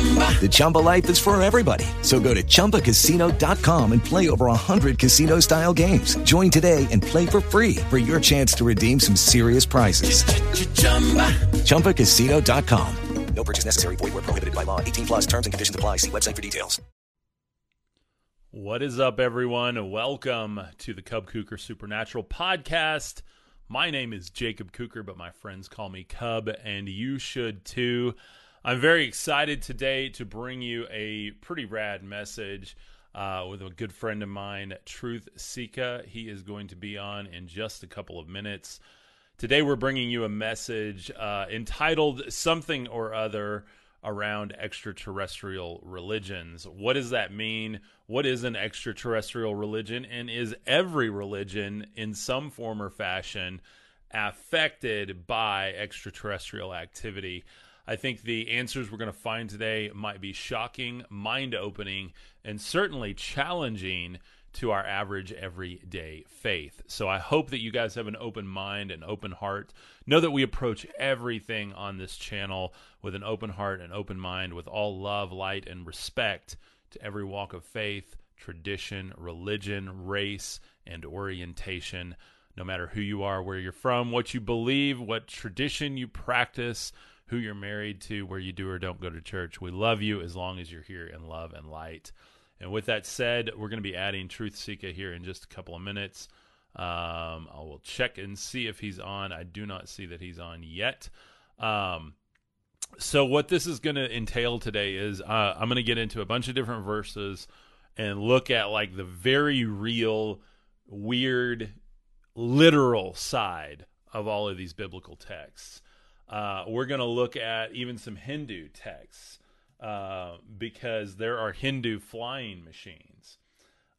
The Chumba life is for everybody. So go to ChumbaCasino.com and play over 100 casino-style games. Join today and play for free for your chance to redeem some serious prizes. ChumbaCasino.com. No purchase necessary. Void were prohibited by law. 18 plus terms and conditions apply. See website for details. What is up, everyone? Welcome to the Cub Cooker Supernatural podcast. My name is Jacob Cooker, but my friends call me Cub, and you should too. I'm very excited today to bring you a pretty rad message uh, with a good friend of mine, Truth Seeker. He is going to be on in just a couple of minutes. Today, we're bringing you a message uh, entitled Something or Other around extraterrestrial religions. What does that mean? What is an extraterrestrial religion? And is every religion in some form or fashion affected by extraterrestrial activity? I think the answers we're going to find today might be shocking, mind opening, and certainly challenging to our average everyday faith. So I hope that you guys have an open mind and open heart. Know that we approach everything on this channel with an open heart and open mind, with all love, light, and respect to every walk of faith, tradition, religion, race, and orientation. No matter who you are, where you're from, what you believe, what tradition you practice, who you're married to, where you do or don't go to church, we love you as long as you're here in love and light. And with that said, we're going to be adding Truth Seeker here in just a couple of minutes. Um, I will check and see if he's on. I do not see that he's on yet. Um, so what this is going to entail today is uh, I'm going to get into a bunch of different verses and look at like the very real, weird, literal side of all of these biblical texts. Uh, we're going to look at even some Hindu texts uh, because there are Hindu flying machines.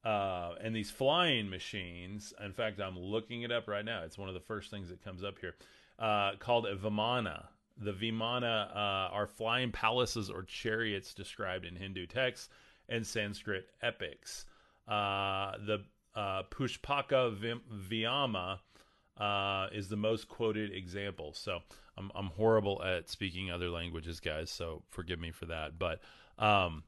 Uh, and these flying machines, in fact, I'm looking it up right now. It's one of the first things that comes up here, uh, called a Vimana. The Vimana uh, are flying palaces or chariots described in Hindu texts and Sanskrit epics. Uh, the Pushpaka Vim- Vyama is the most quoted example. So I'm I'm horrible at speaking other languages, guys. So forgive me for that. But um,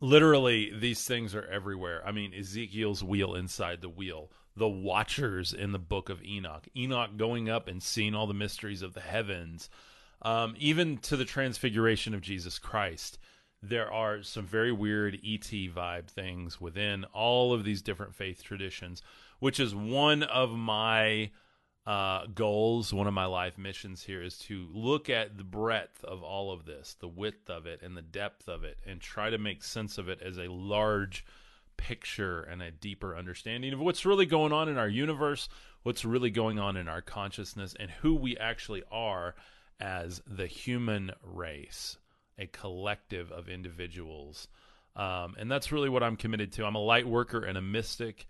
literally, these things are everywhere. I mean, Ezekiel's wheel inside the wheel, the Watchers in the Book of Enoch, Enoch going up and seeing all the mysteries of the heavens, um, even to the Transfiguration of Jesus Christ. There are some very weird ET vibe things within all of these different faith traditions, which is one of my uh, goals, one of my life missions here is to look at the breadth of all of this, the width of it, and the depth of it, and try to make sense of it as a large picture and a deeper understanding of what's really going on in our universe, what's really going on in our consciousness, and who we actually are as the human race, a collective of individuals. Um, and that's really what I'm committed to. I'm a light worker and a mystic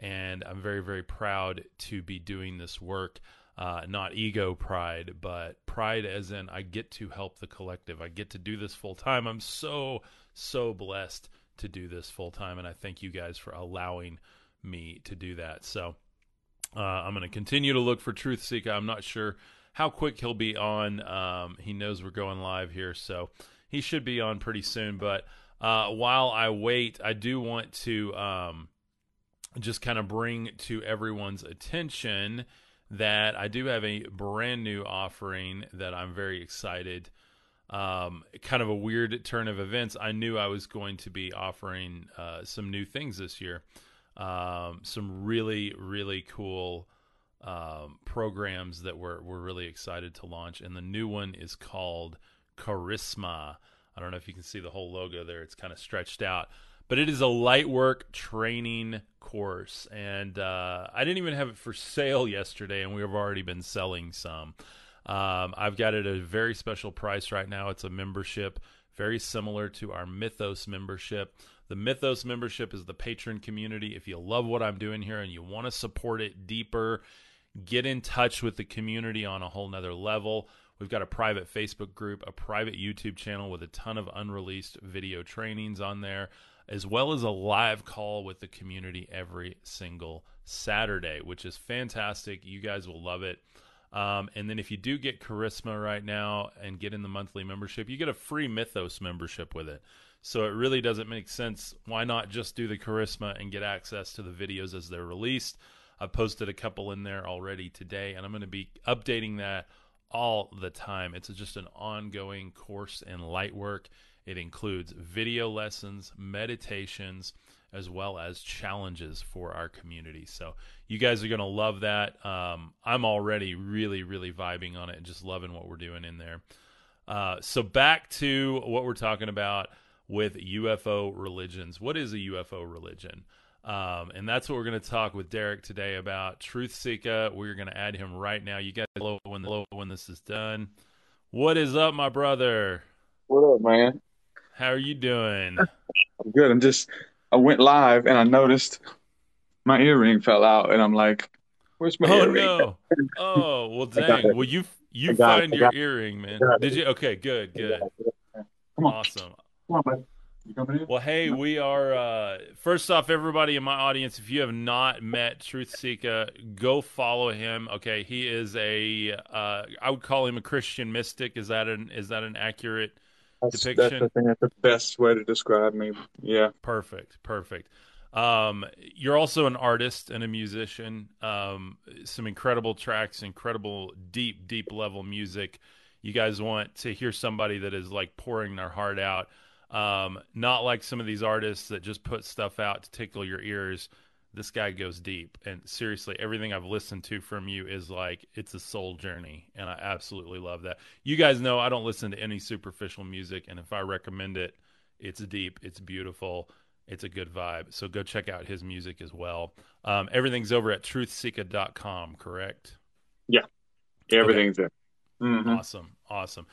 and I'm very, very proud to be doing this work. Uh, not ego pride, but pride as in I get to help the collective. I get to do this full time. I'm so, so blessed to do this full time, and I thank you guys for allowing me to do that. So uh, I'm going to continue to look for Truth Seeker. I'm not sure how quick he'll be on. Um, he knows we're going live here, so he should be on pretty soon. But uh, while I wait, I do want to. Um, just kind of bring to everyone's attention that I do have a brand new offering that I'm very excited. Um, kind of a weird turn of events. I knew I was going to be offering uh, some new things this year, um, some really really cool um, programs that we're we're really excited to launch. And the new one is called Charisma. I don't know if you can see the whole logo there. It's kind of stretched out. But it is a light work training course. And uh, I didn't even have it for sale yesterday, and we've already been selling some. Um, I've got it at a very special price right now. It's a membership, very similar to our Mythos membership. The Mythos membership is the patron community. If you love what I'm doing here and you want to support it deeper, get in touch with the community on a whole nother level. We've got a private Facebook group, a private YouTube channel with a ton of unreleased video trainings on there, as well as a live call with the community every single Saturday, which is fantastic. You guys will love it. Um, and then if you do get Charisma right now and get in the monthly membership, you get a free Mythos membership with it. So it really doesn't make sense. Why not just do the Charisma and get access to the videos as they're released? I've posted a couple in there already today, and I'm going to be updating that all the time. It's just an ongoing course in light work. It includes video lessons, meditations, as well as challenges for our community. So you guys are going to love that. Um, I'm already really, really vibing on it and just loving what we're doing in there. Uh, so back to what we're talking about with UFO religions. What is a UFO religion? Um, and that's what we're going to talk with Derek today about. Truth Seeker, we're going to add him right now. You guys know when, when this is done. What is up, my brother? What up, man? How are you doing? I'm good. I'm just, I went live and I noticed my earring fell out, and I'm like, where's my oh, earring? no. Oh, well, dang. Well, you you find your earring, man. Did you? Okay, good, good. Come on. Awesome. Come on, bud. You coming in? Well, hey, we are. Uh, first off, everybody in my audience, if you have not met Truth Seeker, go follow him. Okay, he is a. Uh, I would call him a Christian mystic. Is that an is that an accurate That's, depiction? that's, I think that's the best way to describe me. Yeah. Perfect, perfect. Um, you're also an artist and a musician. Um, some incredible tracks, incredible deep, deep level music. You guys want to hear somebody that is like pouring their heart out. Um, not like some of these artists that just put stuff out to tickle your ears. This guy goes deep, and seriously, everything I've listened to from you is like it's a soul journey, and I absolutely love that. You guys know I don't listen to any superficial music, and if I recommend it, it's deep, it's beautiful, it's a good vibe. So go check out his music as well. Um, everything's over at truthseeker.com, correct? Yeah, everything's there. hmm Awesome, awesome.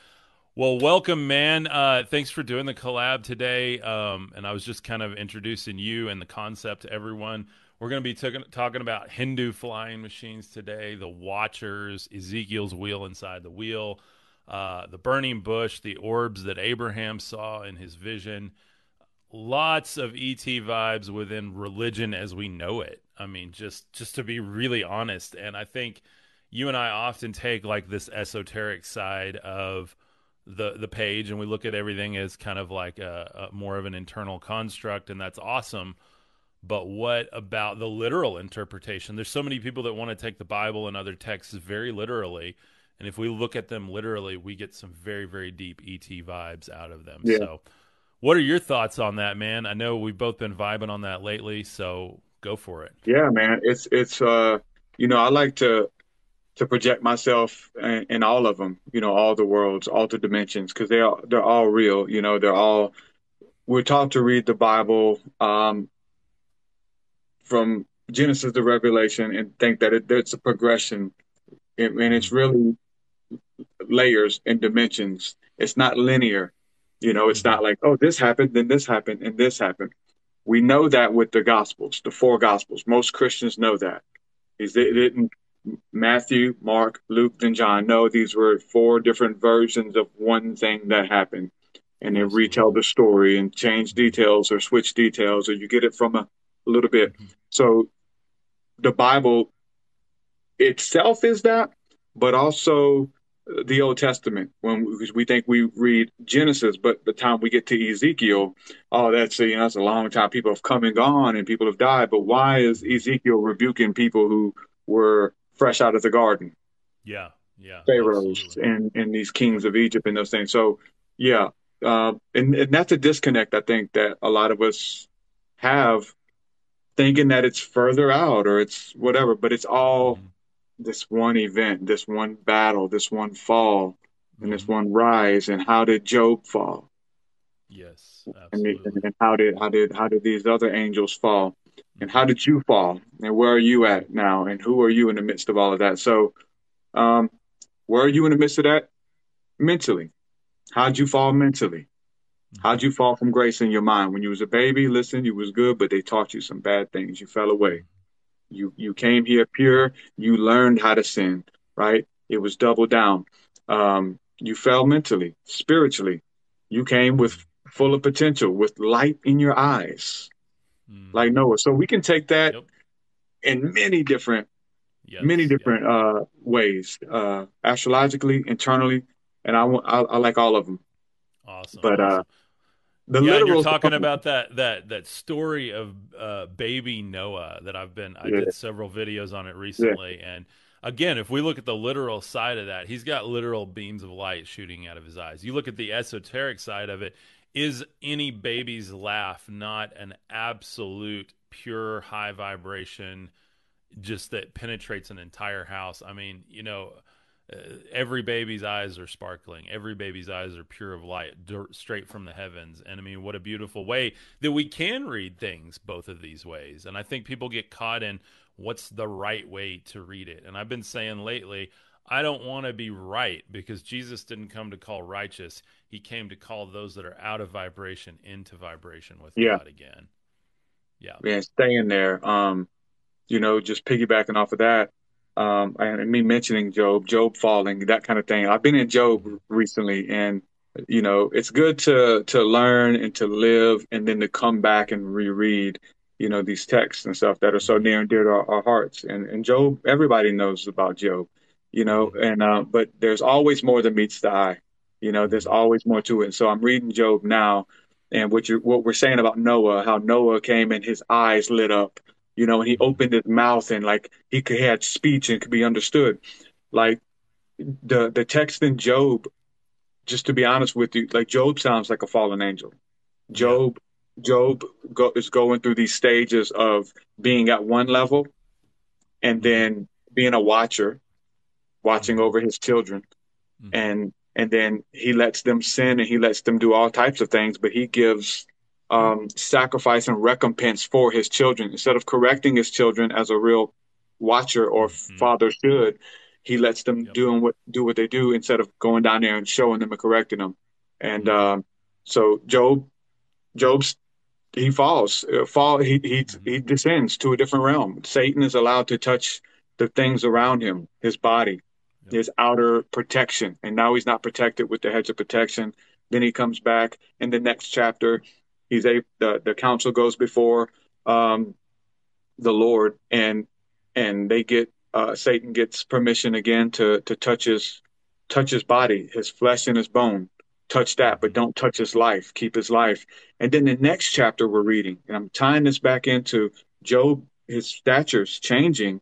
Well, welcome, man. Uh, thanks for doing the collab today. Um, and I was just kind of introducing you and the concept to everyone. We're going to be talking talking about Hindu flying machines today, the Watchers, Ezekiel's wheel inside the wheel, uh, the burning bush, the orbs that Abraham saw in his vision. Lots of ET vibes within religion as we know it. I mean, just just to be really honest, and I think you and I often take like this esoteric side of the the page and we look at everything as kind of like a, a more of an internal construct and that's awesome but what about the literal interpretation there's so many people that want to take the bible and other texts very literally and if we look at them literally we get some very very deep et vibes out of them Yeah. so what are your thoughts on that man i know we've both been vibing on that lately so go for it Yeah, man. It's it's uh, you know, I like to to project myself in, in all of them. You know, all the worlds, all the dimensions, because they are they're all real. You know, they're all. We're taught to read the Bible um, from Genesis to Revelation and think that it, it's a progression, and, and it's really layers and dimensions. It's not linear. You know, it's not like, oh, this happened, then this happened, and this happened. We know that with the Gospels, the four Gospels. Most Christians know that. Is they didn't Matthew, Mark, Luke, and John. No, these were four different versions of one thing that happened. And they retell the story and change details or switch details, or you get it from a, a little bit. So the Bible itself is that, but also the Old Testament. When we, we think we read Genesis, but the time we get to Ezekiel, oh, that's you know that's a long time. People have come and gone, and people have died. But why is Ezekiel rebuking people who were fresh out of the garden, yeah yeah pharaohs absolutely. and and these kings of Egypt and those things? So yeah, uh, and, and that's a disconnect I think that a lot of us have, thinking that it's further out or it's whatever, but it's all Mhm. this one event, this one battle, this one fall, and this Mhm. one rise. And how did Job fall? Yes, and, absolutely. and how did how did how did these other angels fall and how did you fall and where are you at now and who are you in the midst of all of that so um where are you in the midst of that mentally how'd you fall mentally how'd you fall from grace in your mind? When you was a baby listen you was good but they taught you some bad things. You fell away. You you came here pure. You learned how to sin right? It was double down. Um you fell mentally spiritually. You came with full of potential with light in your eyes. Mm. like Noah. So we can take that Yep. in many different, Yes, many different uh, ways, uh, astrologically, internally, and I, I, I like all of them. Awesome. But uh, the yeah, literal you're talking about that that that story of uh, baby Noah that I've been I Yeah. did several videos on it recently and again if we look at the literal side of that he's got literal beams of light shooting out of his eyes. You look at the esoteric side of it is any baby's laugh not an absolute pure high vibration just that penetrates an entire house. I mean, you know, uh, every baby's eyes are sparkling. Every baby's eyes are pure of light, straight from the heavens. And I mean, what a beautiful way that we can read things both of these ways. And I think people get caught in what's the right way to read it. And I've been saying lately, I don't want to be right because Jesus didn't come to call righteous. He came to call those that are out of vibration into vibration with Yeah. God again. Yeah. and staying there. Um, you know, just piggybacking off of that, um, and me mentioning Job, Job falling, that kind of thing. I've been in Job recently, and you know, it's good to to learn and to live, and then to come back and reread, you know, these texts and stuff that are so near and dear to our, our hearts. And and Job, everybody knows about Job, you know, and uh, but there's always more than meets the eye. You know, there's always more to it. And so I'm reading Job now, and what you what we're saying about Noah, how Noah came and his eyes lit up, you know, and he opened his mouth and like he could had speech and could be understood. Like the the text in Job, just to be honest with you, like Job sounds like a fallen angel. Job Job go, is going through these stages of being at one level and then being a watcher, watching over his children Mhm. and and then he lets them sin and he lets them do all types of things but he gives um, sacrifice and recompense for his children instead of correcting his children as a real watcher or Mhm. father should he lets them Yep. doing what do what they do instead of going down there and showing them and correcting them and Mhm. um, so job job's he falls uh, fall he he Mhm. he descends to a different realm satan is allowed to touch the things around him his body Yep. his outer protection and now he's not protected with the hedge of protection then he comes back in the next chapter he's a the, the council goes before um the lord and and they get uh satan gets permission again to to touch his touch his body his flesh and his bone. Touch that but don't touch his life. Keep his life. And then the next chapter we're reading and i'm tying this back into job his stature's changing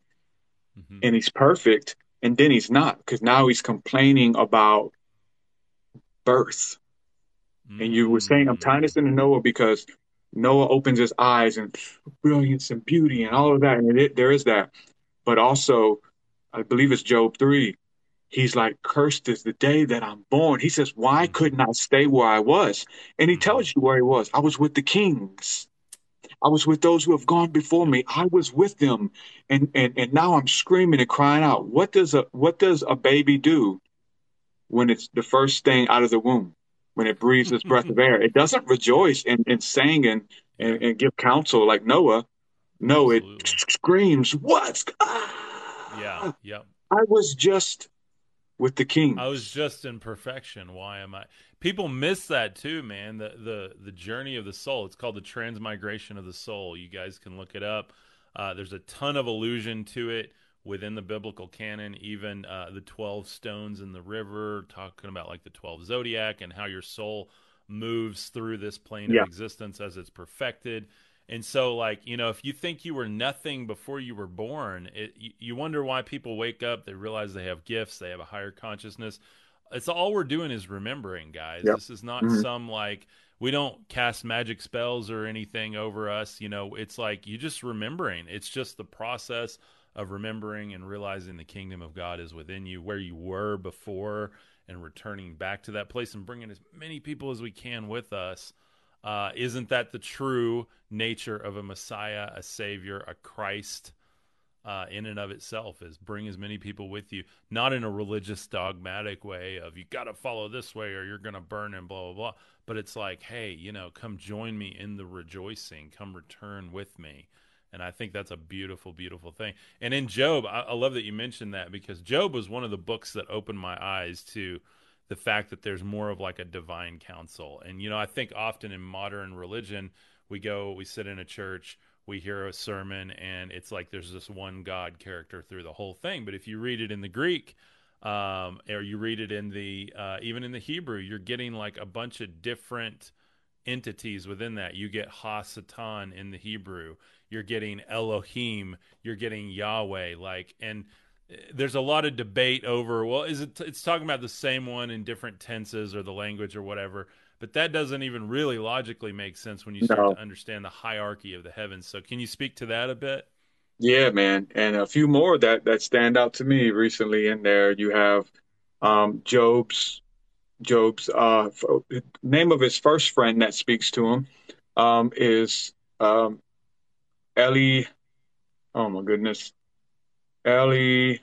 Mhm. and he's perfect and then he's not because now he's complaining about birth and you were saying i'm tying this into noah because noah opens his eyes and brilliance and beauty and all of that. And it, there is that. But also i believe it's job 3 he's like cursed is the day that i'm born. He says why mm. couldn't i stay where i was? And he tells mm. you where he was. I was with the kings. I was with those who have gone before me. I was with them, and and and now I'm screaming and crying out. What does a what does a baby do when it's the first thing out of the womb? When it breathes its breath of air, it doesn't rejoice and, and sing and, and and give counsel like Noah. No, it screams, "What? Ah! Yeah. Yep. I was just with the king." I was just in perfection. Why am I? People miss that too, man. The the the journey of the soul. It's called the transmigration of the soul. You guys can look it up. Uh, there's a ton of allusion to it within the biblical canon. Even uh, the twelve stones in the river, talking about like the twelve zodiac and how your soul moves through this plane Yeah. of existence as it's perfected. And so, like, you know, if you think you were nothing before you were born, it, you, you wonder why people wake up, they realize they have gifts, they have a higher consciousness. It's all we're doing is remembering, guys. Yep. This is not Mhm. some like we don't cast magic spells or anything over us. You know, it's like you just remembering. It's just the process of remembering and realizing the kingdom of God is within you, where you were before, and returning back to that place and bringing as many people as we can with us. Uh, isn't that the true nature of a Messiah, a Savior, a Christ? Uh, in and of itself is bring as many people with you, not in a religious dogmatic way of you got to follow this way or you're going to burn and blah blah blah. But it's like, hey, you know, come join me in the rejoicing. Come return with me. And I think that's a beautiful, beautiful thing. And in Job, I, I love that you mentioned that because Job was one of the books that opened my eyes to the fact that there's more of like a divine counsel. And, you know, I think often in modern religion, we go, we sit in a church, we hear a sermon, and it's like there's this one God character through the whole thing. But if you read it in the Greek, um, or you read it in the, uh, even in the Hebrew, you're getting like a bunch of different entities within that. You get Ha-Satan in the Hebrew you're getting Elohim, you're getting Yahweh, like, and eh, there's a lot of debate over, well, is it, it's talking about the same one in different tenses or the language or whatever, but that doesn't even really logically make sense when you start No. to understand the hierarchy of the heavens. So, can you speak to that a bit? Yeah, man. And a few more that that stand out to me recently in there. You have um Job's Job's uh name of his first friend that speaks to him um is um Eli oh my goodness. Eli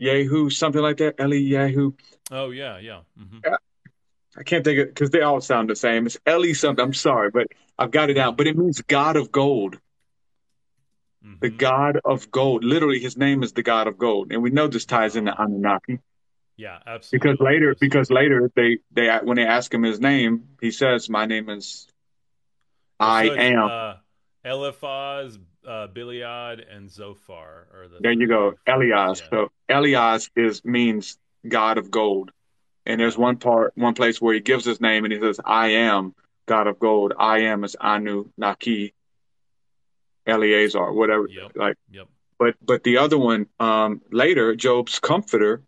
Yehu, something like that. Eli Yehu. Oh, yeah, yeah. Mm-hmm. I can't think of because they all sound the same. It's Eli something. I'm sorry, but I've got it down. But it means God of gold. The hmm God of gold. Literally, his name is the God of gold. And we know this ties into Anunnaki. Yeah, absolutely. Because later, because later they they when they ask him his name, he says, "My name is I So am." Uh, Eliphaz, uh, Bildad, and Zophar are the There you go, Elias. Yeah. So Elias is means God of gold, and there's one part, one place where he gives his name and he says, "I am God of gold." I am is Anu Naki, Eleazar, whatever. Yep. Like, Yep. but but the other one, um, later, Job's comforter,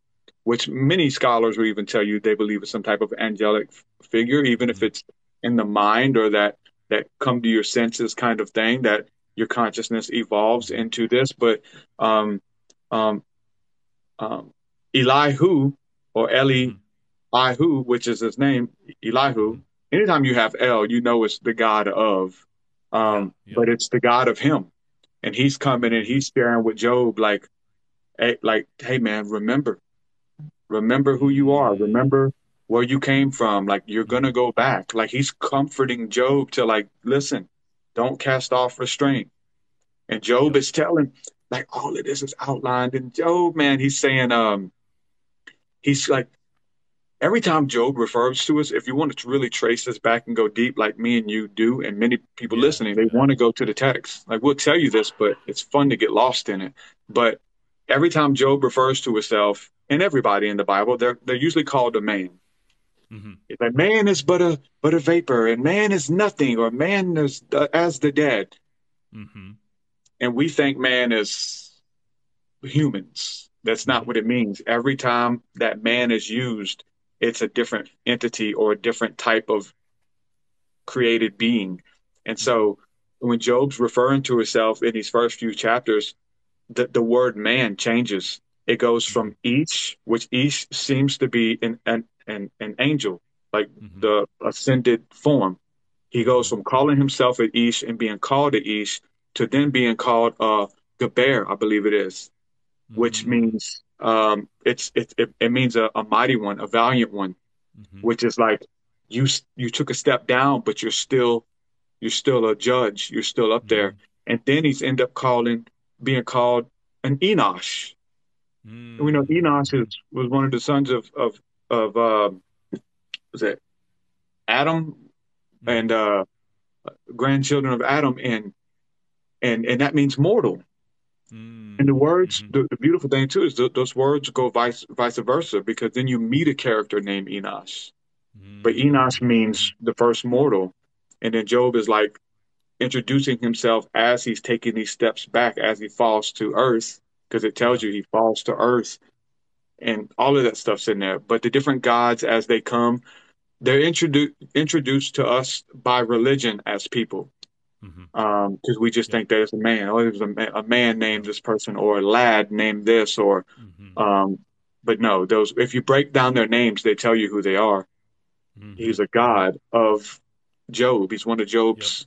which many scholars will even tell you they believe is some type of angelic figure, even if Mhm. it's in the mind or that that come to your senses kind of thing, that your consciousness evolves into this. But um, um, um, Elihu or Eli Mhm. Ihu, which is his name, Elihu. Mhm. Anytime you have El, you know it's the God of, um, Yeah, yeah. but it's the God of him, and he's coming and he's sharing with Job like, hey, like, hey man, remember, remember who you are, remember where you came from, like you're gonna go back. Like he's comforting Job to like, listen, don't cast off restraint. And Job is telling, like, all of this is outlined in Job, man. He's saying, um, he's like, every time Job refers to us, if you want to really trace this back and go deep, like me and you do, and many people Yeah, listening, they want to go to the text. Like, we'll tell you this, but it's fun to get lost in it. But every time Job refers to himself and everybody in the Bible, they're they're usually called a man. hmm It's like man is but a but a vapor, and man is nothing, or man is uh, as the dead. hmm and we think man is humans. That's not what it means. Every time that man is used, it's a different entity or a different type of created being. And so when Job's referring to himself in these first few chapters, the, the word man changes. It goes from Ish, which Ish seems to be an, an, an, an angel, like Mhm. the ascended form. He goes from calling himself an Ish and being called an Ish to then being called uh Geber, I believe it is, which Mhm. means um it's it it, it means a, a mighty one, a valiant one, Mhm. which is like you you took a step down, but you're still you're still a judge, you're still up there. And then he's end up calling being called an Enosh. Mm. We know Enosh is, was one of the sons of of of um was it Adam and uh grandchildren of Adam and and and that means mortal. Mm. And the words, Mhm. the, the beautiful thing too is th- those words go vice vice versa because then you meet a character named Enosh, but Mm. Enosh means the first mortal, and then Job is like introducing himself as he's taking these steps back as he falls to earth because it tells you he falls to earth, and all of that stuff's in there. But the different gods as they come, they're introduced introduced to us by religion as people because we just Yeah. think that it's a man. Oh, it was a, ma- a man named this person, or a lad named this, or Mhm. um, but no, those if you break down their names, they tell you who they are. Mhm. He's a god of Job. He's one of Job's.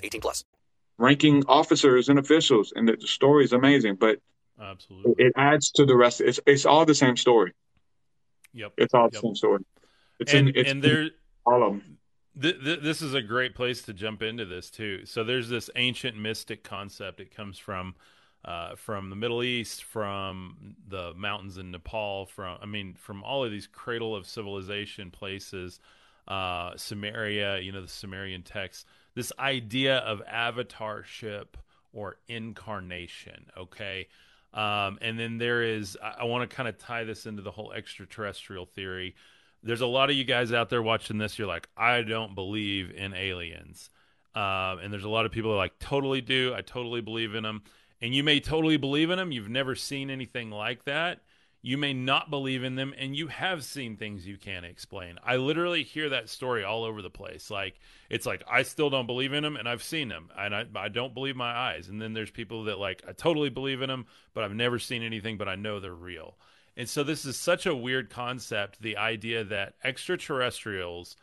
18 plus. ranking officers and officials, and the, the story is amazing. But Absolutely. it adds to the rest. It's it's all the same story. Yep. It's all the Yep. same story. It's and in it's and in there all of them. th- th- this is a great place to jump into this too. So there's this ancient mystic concept. It comes from uh, from the Middle East, from the mountains in Nepal, from I mean, from all of these cradle of civilization places, uh, Sumeria. You know, the Sumerian texts. This idea of avatarship or incarnation. Okay. Um, and then there is, I, I want to kind of tie this into the whole extraterrestrial theory there's a lot of you guys out there watching this. You're like, I don't believe in aliens. Um, and there's a lot of people that like totally do. I totally believe in them. And you may totally believe in them. You've never seen anything like that. You may not believe in them, and you have seen things you can't explain. I literally hear that story all over the place. Like it's like I still don't believe in them, and I've seen them, and I, I don't believe my eyes. And then there's people that like I totally believe in them, but I've never seen anything, but I know they're real. And so this is such a weird concept the idea that extraterrestrials,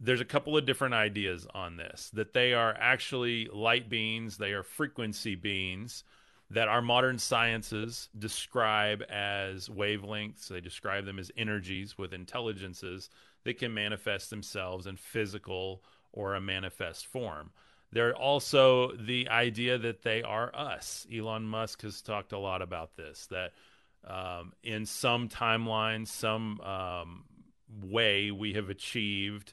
there's a couple of different ideas on this that they are actually light beings, they are frequency beings that our modern sciences describe as wavelengths, they describe them as energies with intelligences that can manifest themselves in physical or a manifest form. There also the idea that they are us. Elon Musk has talked a lot about this, that um, in some timeline, some um, way, we have achieved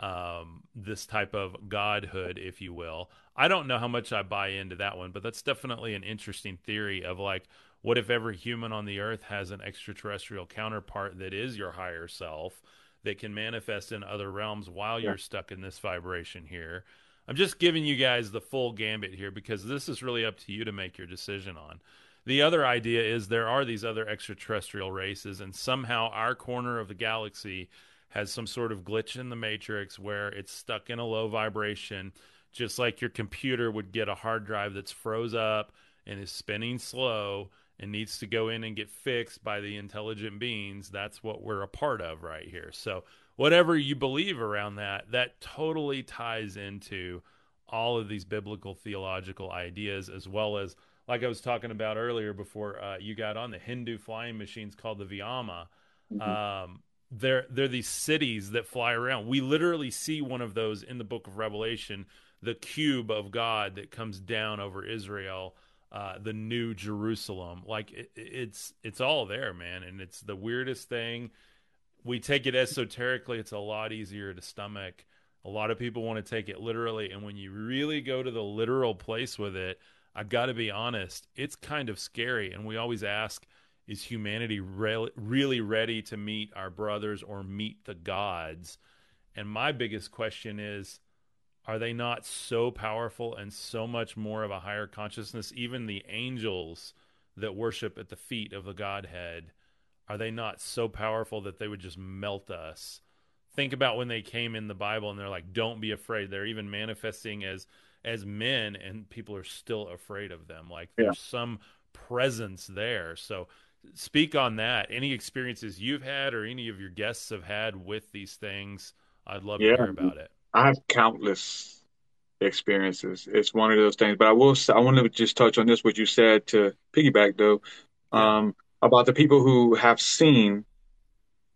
um, this type of godhood, if you will. I don't know how much I buy into that one, but that's definitely an interesting theory of like, what if every human on the earth has an extraterrestrial counterpart that is your higher self that can manifest in other realms while you're stuck in this vibration here? I'm just giving you guys the full gambit here because this is really up to you to make your decision on. The other idea is there are these other extraterrestrial races, and somehow our corner of the galaxy has some sort of glitch in the matrix where it's stuck in a low vibration, just like your computer would get a hard drive that's froze up and is spinning slow and needs to go in and get fixed by the intelligent beings. That's what we're a part of right here. So, whatever you believe around that, that totally ties into all of these biblical theological ideas, as well as, like I was talking about earlier before uh, you got on the Hindu flying machines called the Vyama. Um, they're they're these cities that fly around. We literally see one of those in the book of Revelation, the cube of God that comes down over Israel, uh, the new Jerusalem. Like it, it's it's all there, man, and it's the weirdest thing. We take it esoterically; it's a lot easier to stomach. A lot of people want to take it literally, and when you really go to the literal place with it, I got to be honest, it's kind of scary. And we always ask is humanity re- really ready to meet our brothers or meet the gods? And my biggest question is are they not so powerful and so much more of a higher consciousness? Even the angels that worship at the feet of the Godhead, are they not so powerful that they would just melt us? Think about when they came in the Bible and they're like, don't be afraid. They're even manifesting as as men and people are still afraid of them. Like there's some presence there. So speak on that. Any experiences you've had or any of your guests have had with these things? I'd love yeah. to hear about it. I have countless experiences. It's one of those things, but I will. Say, I want to just touch on this. What you said to piggyback though, um, about the people who have seen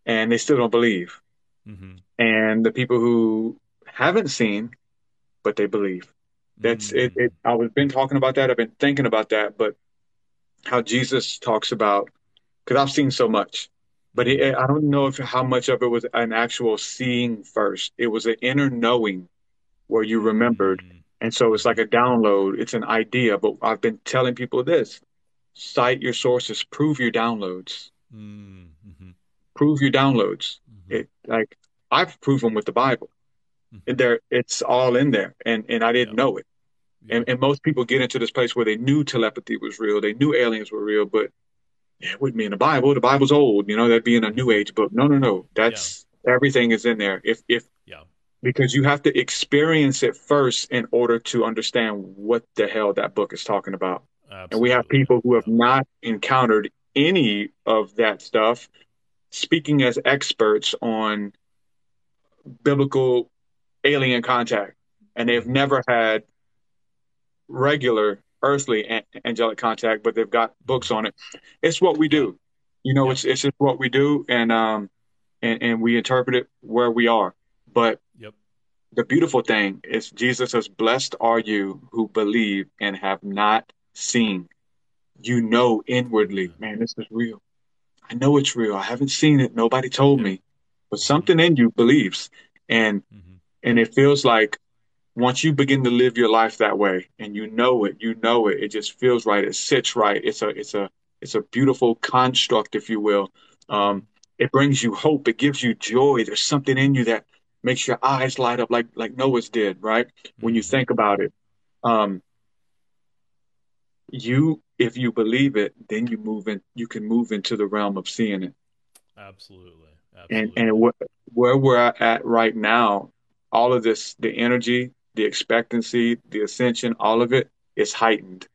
and they still don't believe, Mm-hmm. and the people who haven't seen but they believe. That's it, it. I've been talking about that. I've been thinking about that, but how Jesus talks about because I've seen so much, but it, I don't know if how much of it was an actual seeing first. It was an inner knowing where you remembered, mm-hmm. and so it's like a download. It's an idea, but I've been telling people this: cite your sources, prove your downloads, Mm-hmm. prove your downloads. Mm-hmm. It like I've proven with the Bible. Mm-hmm. There, it's all in there, and and I didn't know it. And, and most people get into this place where they knew telepathy was real, they knew aliens were real, but yeah, it wouldn't be in the Bible. The Bible's old, you know, that'd be in a New Age book. No, no, no. That's everything is in there. If if Yeah. because you have to experience it first in order to understand what the hell that book is talking about. And we have people who have not encountered any of that stuff speaking as experts on biblical alien contact, and they've mm-hmm. never had regular earthly an- angelic contact, but they've got books on it. It's what we do. You know, it's it's just what we do, and um, and and we interpret it where we are. But Yep. the beautiful thing is Jesus says, "Blessed are you who believe and have not seen." You know inwardly, man, this is real. I know it's real. I haven't seen it. Nobody told me, but something in you believes, and and it feels like once you begin to live your life that way, and you know it, you know it. It just feels right. It sits right. It's a it's a it's a beautiful construct, if you will. Um, it brings you hope. It gives you joy. There's something in you that makes your eyes light up, like like Noah's did, right? When you think about it, um, you if you believe it, then you move in. You can move into the realm of seeing it. Absolutely. And and wh- where we're at right now, all of this, the energy, the expectancy, the ascension, all of it is heightened.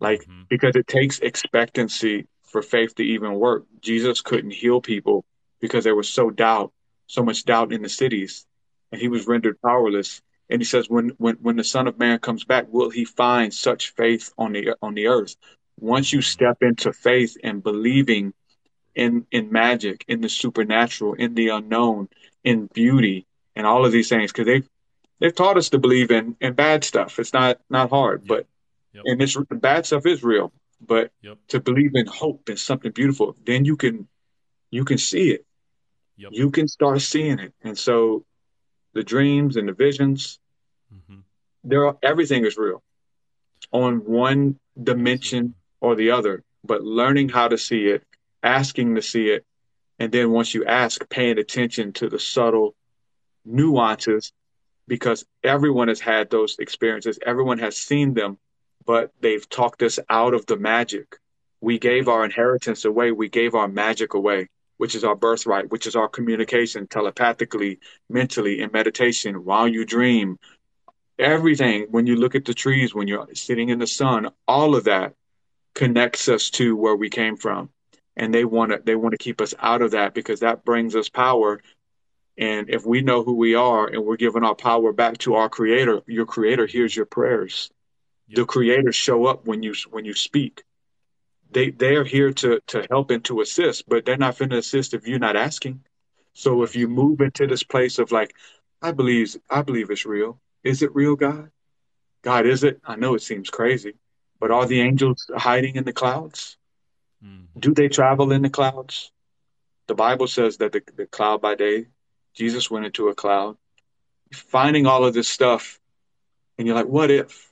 Like mm-hmm. because it takes expectancy for faith to even work. Jesus couldn't heal people because there was so doubt, so much doubt in the cities, and he was rendered powerless. And he says, when when when the Son of Man comes back, will he find such faith on the on the earth? Once you step into faith and believing in in magic, in the supernatural, in the unknown, in beauty, and all of these things, because they've they've taught us to believe in in bad stuff. It's not not hard, but and this bad stuff is real. But to believe in hope and something beautiful, then you can you can see it. You can start seeing it, and so the dreams and the visions, mm-hmm. there are, everything is real on one dimension or the other. But learning how to see it, asking to see it, and then once you ask, paying attention to the subtle nuances, because everyone has had those experiences. Everyone has seen them, but they've talked us out of the magic. We gave our inheritance away. We gave our magic away, which is our birthright, which is our communication telepathically, mentally, in meditation, while you dream. Everything, when you look at the trees, when you're sitting in the sun, all of that connects us to where we came from. And they want to they want to keep us out of that because that brings us power. And if we know who we are and we're giving our power back to our creator, your creator hears your prayers. The creators show up when you when you speak. They they're here to to help and to assist, but they're not going to assist if you're not asking. So if you move into this place of like, I believe I believe it's real. Is it real, God? God, is it? I know it seems crazy, but are the angels hiding in the clouds? Mm-hmm. Do they travel in the clouds? The Bible says that the, the cloud by day, Jesus went into a cloud. Finding all of this stuff, and you're like, what if?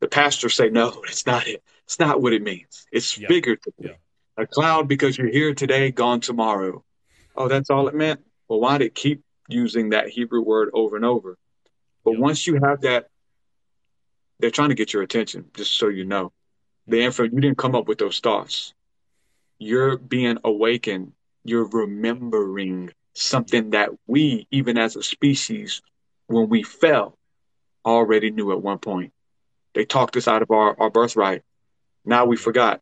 The pastors say, no, it's not it. It's not what it means. It's bigger figuratively. A cloud because you're here today, gone tomorrow. Oh, that's all it meant? Well, why did it keep using that Hebrew word over and over? But once you have that, they're trying to get your attention, just so you know. The info, you didn't come up with those thoughts. You're being awakened. You're remembering something that we, even as a species, when we fell, already knew at one point. They talked us out of our, our birthright. Now we forgot.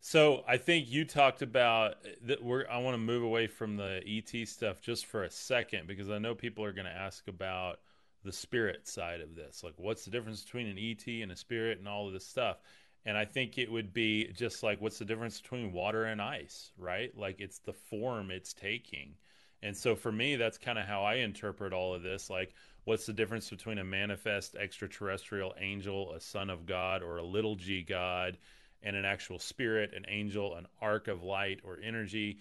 So I think you talked about that. We're I want to move away from the ET stuff just for a second because I know people are going to ask about the spirit side of this. Like, what's the difference between an ET and a spirit and all of this stuff? And I think it would be just like what's the difference between water and ice, right? Like it's the form it's taking. And so for me, that's kind of how I interpret all of this. Like, what's the difference between a manifest extraterrestrial angel, a son of God, or a little g God, and an actual spirit, an angel, an arc of light or energy?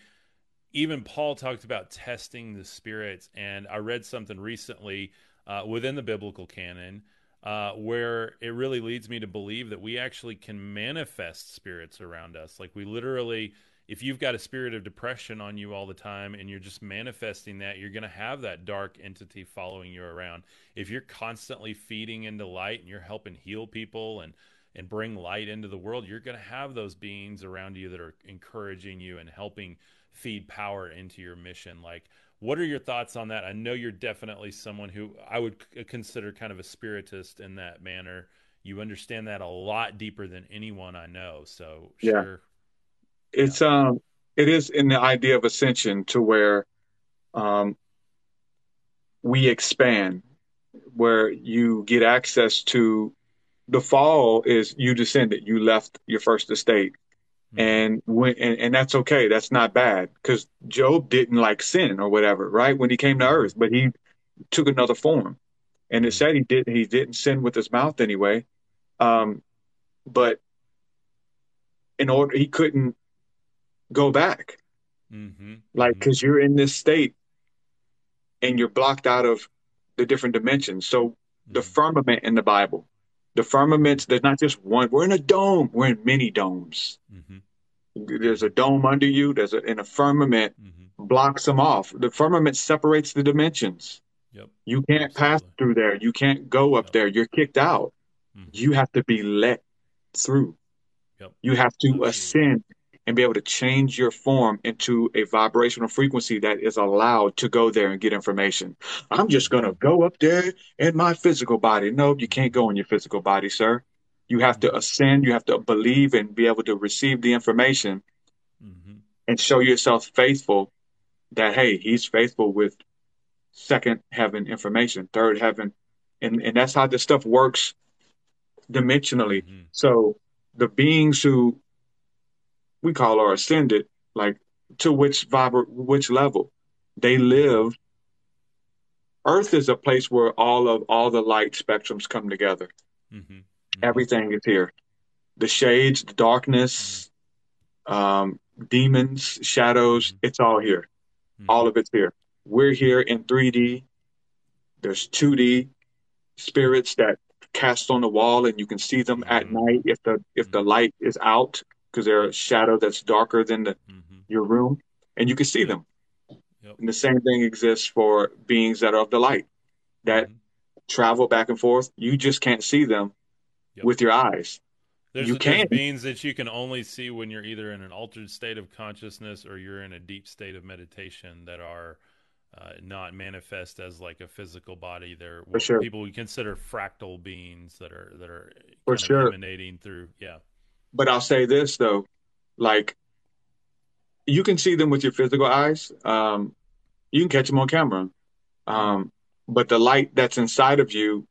Even Paul talked about testing the spirits. And I read something recently uh, within the biblical canon uh, where it really leads me to believe that we actually can manifest spirits around us. Like we literally, if you've got a spirit of depression on you all the time and you're just manifesting that, you're going to have that dark entity following you around. If you're constantly feeding into light and you're helping heal people and and bring light into the world, you're going to have those beings around you that are encouraging you and helping feed power into your mission. Like what are your thoughts on that? I know you're definitely someone who I would consider kind of a spiritist in that manner. You understand that a lot deeper than anyone I know. So yeah. sure. It's yeah. um it is in the idea of ascension to where um we expand where you get access to the fall is you descended you left your first estate Mm-hmm. And when and, and that's okay. That's not bad because Job didn't like sin or whatever, right? When he came to earth, but he took another form. And it mm-hmm. said he did he didn't sin with his mouth anyway. Um, but in order he couldn't go back. Mm-hmm. Like because mm-hmm. you're in this state and you're blocked out of the different dimensions. So the mm-hmm. firmament in the Bible the firmaments, there's not just one. We're in a dome. We're in many domes. Mm-hmm. There's a dome under you. There's a, and a firmament mm-hmm. blocks them off. The firmament separates the dimensions. Yep. You can't Absolutely. pass through there. You can't go up yep. there. You're kicked out. Mm-hmm. You have to be let through. Yep. You have to Absolutely. ascend and be able to change your form into a vibrational frequency that is allowed to go there and get information. I'm just going to go up there in my physical body. No, you can't go in your physical body, sir. You have to ascend, you have to believe and be able to receive the information mm-hmm. and show yourself faithful that, hey, he's faithful with second heaven information, third heaven. And, and that's how this stuff works dimensionally. Mm-hmm. So the beings who we call are ascended, like to which vibra- which level they live. Earth is a place where all of all the light spectrums come together. Mm-hmm. Mm-hmm. Everything is here. The shades, the darkness, mm-hmm. um, demons, shadows, mm-hmm. it's all here. Mm-hmm. All of it's here. We're here in 3D. There's 2D spirits that cast on the wall and you can see them at night if the if the light is out because they're a shadow that's darker than the, mm-hmm. your room, and you can see them. Yep. And the same thing exists for beings that are of the light that mm-hmm. travel back and forth. You just can't see them yep. with your eyes. There's, you can beings that you can only see when you're either in an altered state of consciousness or you're in a deep state of meditation that are uh, not manifest as like a physical body. They're what sure. people we consider fractal beings that are that are for sure emanating through. Yeah, but I'll say this though, like you can see them with your physical eyes. Um, you can catch them on camera. Um, but the light that's inside of you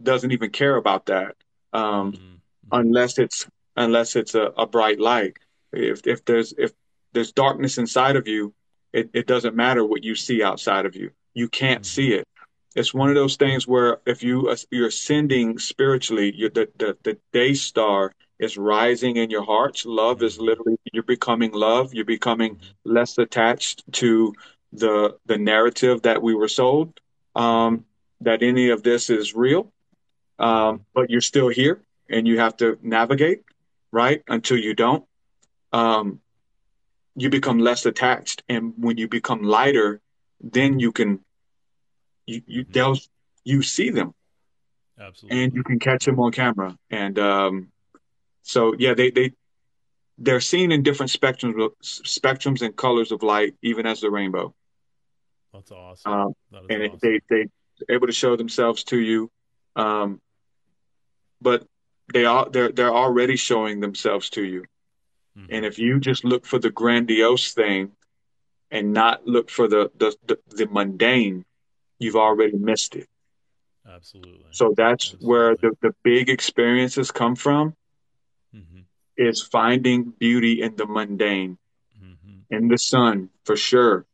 doesn't even care about that. Um, mm-hmm. unless it's, unless it's a, a, bright light. If, if there's, if there's darkness inside of you, it, it doesn't matter what you see outside of you. You can't mm-hmm. see it. It's one of those things where if you, you're ascending spiritually, you're the, the, the day star is rising in your hearts. Love is literally you're becoming love. You're becoming less attached to the the narrative that we were sold. Um, that any of this is real, um, but you're still here and you have to navigate, right? Until you don't, um, you become less attached, and when you become lighter, then you can you you they'll you see them, absolutely, and you can catch them on camera, and um, so yeah, they they they're seen in different spectrums spectrums and colors of light, even as the rainbow. That's awesome. Um, that and awesome. they they able to show themselves to you, um, but they are they're they're already showing themselves to you. Mm-hmm. And if you just look for the grandiose thing and not look for the, the the, the mundane, you've already missed it. Absolutely. So that's Absolutely. where the, the big experiences come from Mm-hmm. is finding beauty in the mundane, Mm-hmm. in the sun for sure,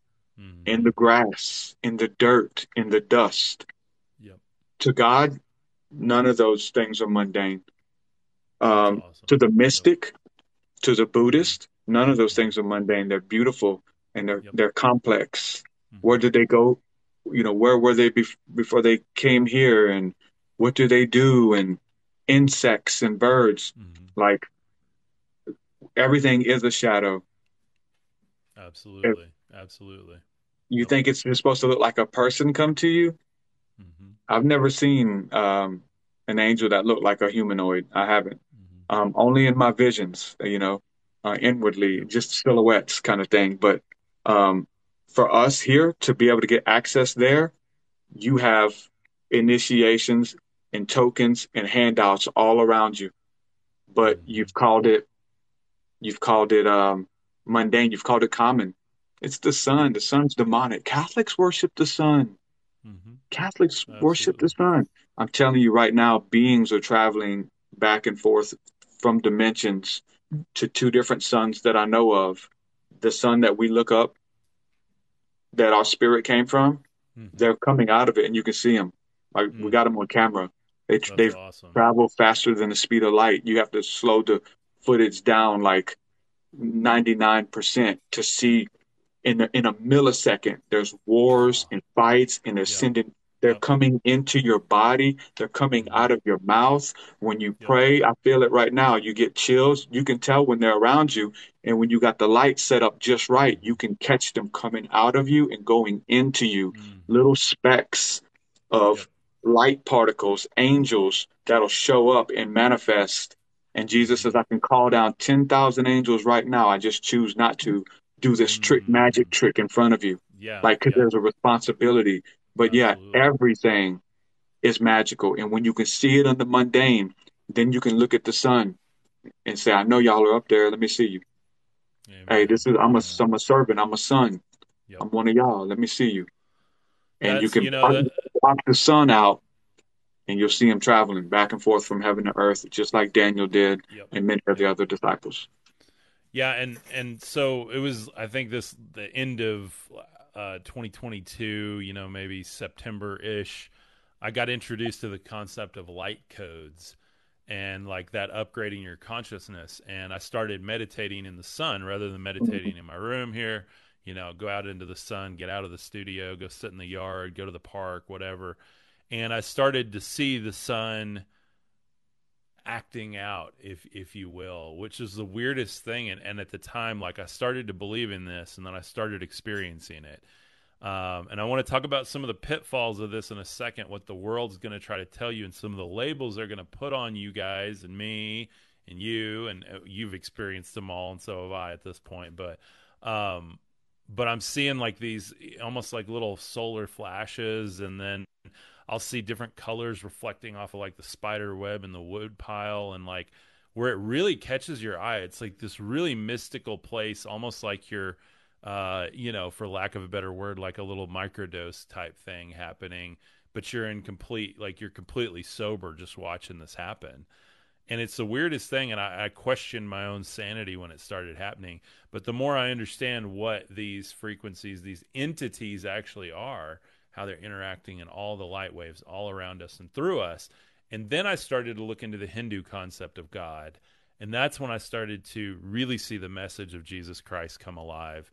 Mm-hmm. in the grass, in the dirt, in the dust. Yep. To God, none of those things are mundane. Um, awesome. To the mystic, to the Buddhist, none of those things are mundane. They're beautiful and they're Yep. they're complex. Mhm. Where did they go? You know, where were they bef- before they came here, and what do they do? And insects and birds, Mhm. like everything is a shadow. Absolutely. Absolutely. You think it's supposed to look like a person come to you? Mm-hmm. I've never seen um, an angel that looked like a humanoid. I haven't. Mm-hmm. Um, only in my visions, you know, uh, inwardly, just silhouettes kind of thing. But um, for us here to be able to get access there, you have initiations and tokens and handouts all around you. But you've called it, you've called it um, mundane. You've called it common. It's the sun. The sun's demonic. Catholics worship the sun. Mm-hmm. Catholics worship the sun. I'm telling you right now, beings are traveling back and forth from dimensions to two different suns that I know of. The sun that we look up, that our spirit came from, Mm-hmm. they're coming out of it, and you can see them. Like we got them on camera. They That's they awesome. travel faster than the speed of light. You have to slow the footage down like 99% to see in a, in a millisecond. There's wars and fights, and they're sending. They're coming into your body. They're coming Mm-hmm. out of your mouth. When you pray, I feel it right now. You get chills. You can tell when they're around you. And when you got the light set up just right, you can catch them coming out of you and going into you. Mm-hmm. Little specks of light particles, angels that'll show up and manifest. And Jesus says, mm-hmm. I can call down 10,000 angels right now. I just choose not to do this trick, mm-hmm. magic trick in front of you. Yeah. Like, because there's a responsibility. But yeah, everything is magical. And when you can see it on the mundane, then you can look at the sun and say, I know y'all are up there. Let me see you. Hey, this is, I'm a, I'm a servant. I'm a son. I'm one of y'all. Let me see you. And you can you know, that- the sun out and you'll see him traveling back and forth from heaven to earth, just like Daniel did and many of the other disciples. Yeah, and and so it was. I think this the end of uh, 2022. You know, maybe September ish. I got introduced to the concept of light codes and like that upgrading your consciousness. And I started meditating in the sun rather than meditating in my room here. You know, go out into the sun, get out of the studio, go sit in the yard, go to the park, whatever. And I started to see the sun acting out, if if you will, which is the weirdest thing. And, and at the time, like I started to believe in this, and then I started experiencing it. Um, and I want to talk about some of the pitfalls of this in a second. What the world's going to try to tell you, and some of the labels they're going to put on you guys and me and you, and uh, you've experienced them all, and so have I at this point. But um, but I'm seeing like these almost like little solar flashes, and then I'll see different colors reflecting off of like the spider web and the wood pile, and like where it really catches your eye. It's like this really mystical place, almost like you're, uh, you know, for lack of a better word, like a little microdose type thing happening, but you're in complete, like you're completely sober just watching this happen. And it's the weirdest thing, and I, I questioned my own sanity when it started happening. But the more I understand what these frequencies, these entities actually are, how they're interacting in all the light waves all around us and through us. And then I started to look into the Hindu concept of God. And that's when I started to really see the message of Jesus Christ come alive.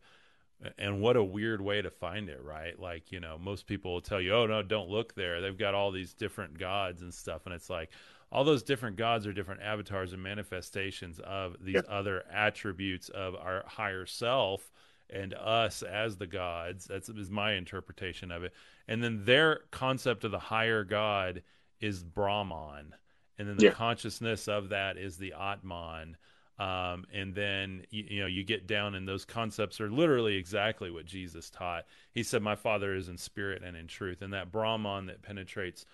And what a weird way to find it, right? Like, you know, most people will tell you, oh, no, don't look there. They've got all these different gods and stuff. And it's like, all those different gods are different avatars and manifestations of these other attributes of our higher self and us as the gods. That's is my interpretation of it. And then their concept of the higher god is Brahman, and then the Yeah. consciousness of that is the Atman. Um, and then you, you know you get down, and those concepts are literally exactly what Jesus taught. He said, "My Father is in spirit and in truth," and that Brahman that penetrates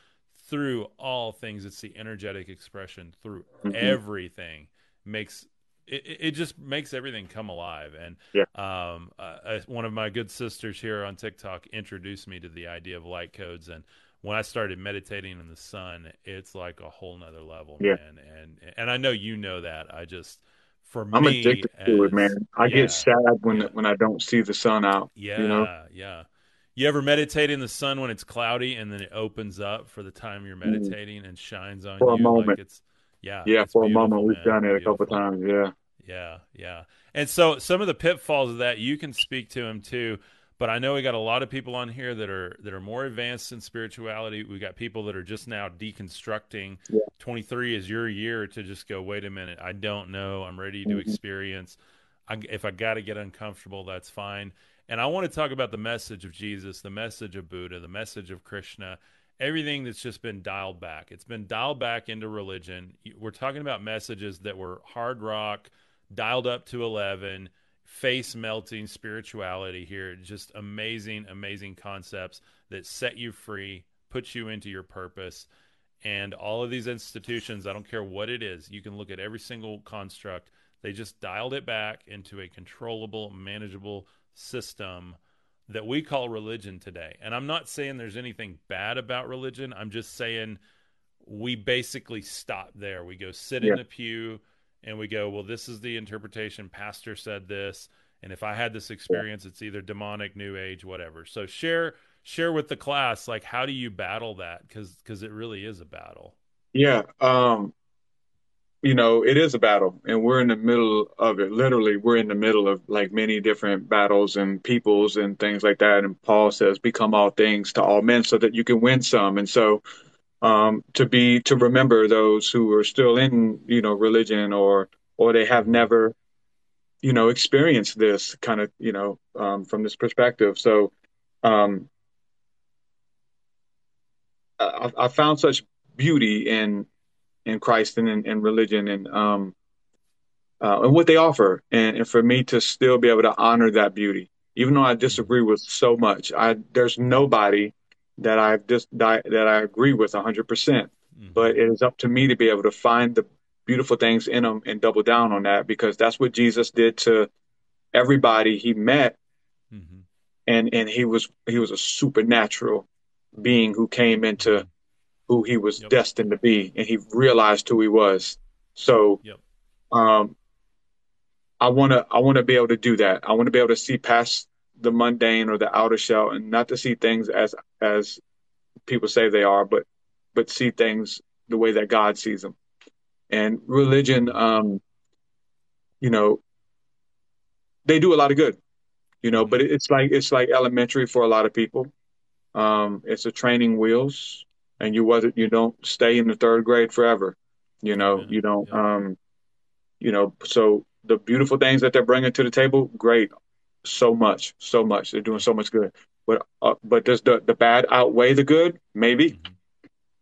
through all things. It's the energetic expression through Mhm. everything makes it, it just makes everything come alive. And Yeah. um, uh, one of my good sisters here on TikTok introduced me to the idea of light codes, and when I started meditating in the sun, it's like a whole nother level, Yeah. man. And and I know you know that. I just for I'm me, addicted to it, man. I yeah, get sad when yeah. when I don't see the sun out. Yeah, You know? yeah. You ever meditate in the sun when it's cloudy and then it opens up for the time you're meditating and shines on Mm. For a moment. Like it's yeah, Yeah, for a beautiful, moment we've done it a couple Beautiful. times. Yeah. Yeah, yeah. And so some of the pitfalls of that you can speak to him too. But I know we got a lot of people on here that are that are more advanced in spirituality. We got people that are just now deconstructing. Yeah. 23 is your year to just go. Wait a minute, I don't know. I'm ready to Mm-hmm. experience. I, if I got to get uncomfortable, that's fine. And I want to talk about the message of Jesus, the message of Buddha, the message of Krishna, everything that's just been dialed back. It's been dialed back into religion. We're talking about messages that were hard rock, dialed up to 11, face melting spirituality here. Just amazing, amazing concepts that set you free, put you into your purpose. And all of these institutions, I don't care what it is, you can look at every single construct. They just dialed it back into a controllable, manageable system that we call religion today. And I'm not saying there's anything bad about religion. I'm just saying we basically stop there. We go sit Yeah. in a pew and we go, well, this is the interpretation. Pastor said this. And if I had this experience, it's either demonic, new age, whatever. So share share with the class like how do you battle that because because it really is a battle Yeah. Um, you know, it is a battle and we're in the middle of it. Literally, we're in the middle of like many different battles and peoples and things like that. And Paul says, become all things to all men so that you can win some. And so, um, to be, to remember those who are still in, you know, religion or, or they have never, you know, experienced this kind of, you know, um, from this perspective. So, um, I, I found such beauty in in Christ and in, in religion and um uh, and what they offer, and, and for me to still be able to honor that beauty, even though I disagree with so much. I there's nobody that I've just that I agree with 100, percent. Mm-hmm. But it is up to me to be able to find the beautiful things in them and double down on that because that's what Jesus did to everybody he met, mm-hmm. and and he was he was a supernatural being who came into mm-hmm. who he was destined to be, and he realized who he was. So, um, I want to I want to be able to do that. I want to be able to see past the mundane or the outer shell, and not to see things as as people say they are, but but see things the way that God sees them. And religion, um, you know, they do a lot of good, you know, but it's like it's like elementary for a lot of people. Um, it's a training wheels, and you wasn't you don't stay in the third grade forever, you know. You don't, um, you know. So the beautiful things that they're bringing to the table, great, so much, so much. They're doing so much good. But uh, but does the the bad outweigh the good? Maybe, mm-hmm.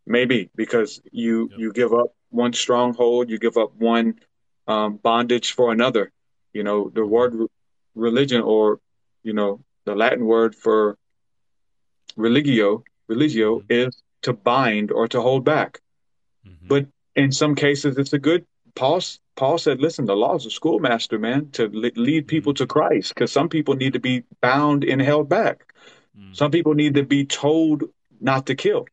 maybe because you you give up one stronghold, you give up one um, bondage for another. You know, the mm-hmm. word re- religion, or you know, the Latin word for religio, religio mm-hmm. is to bind or to hold back. But in some cases, it's a good. Paul Paul said, "Listen, the law is a schoolmaster, man, to le- lead people to Christ. Because some people need to be bound and held back. Mm-hmm. Some people need to be told not to kill.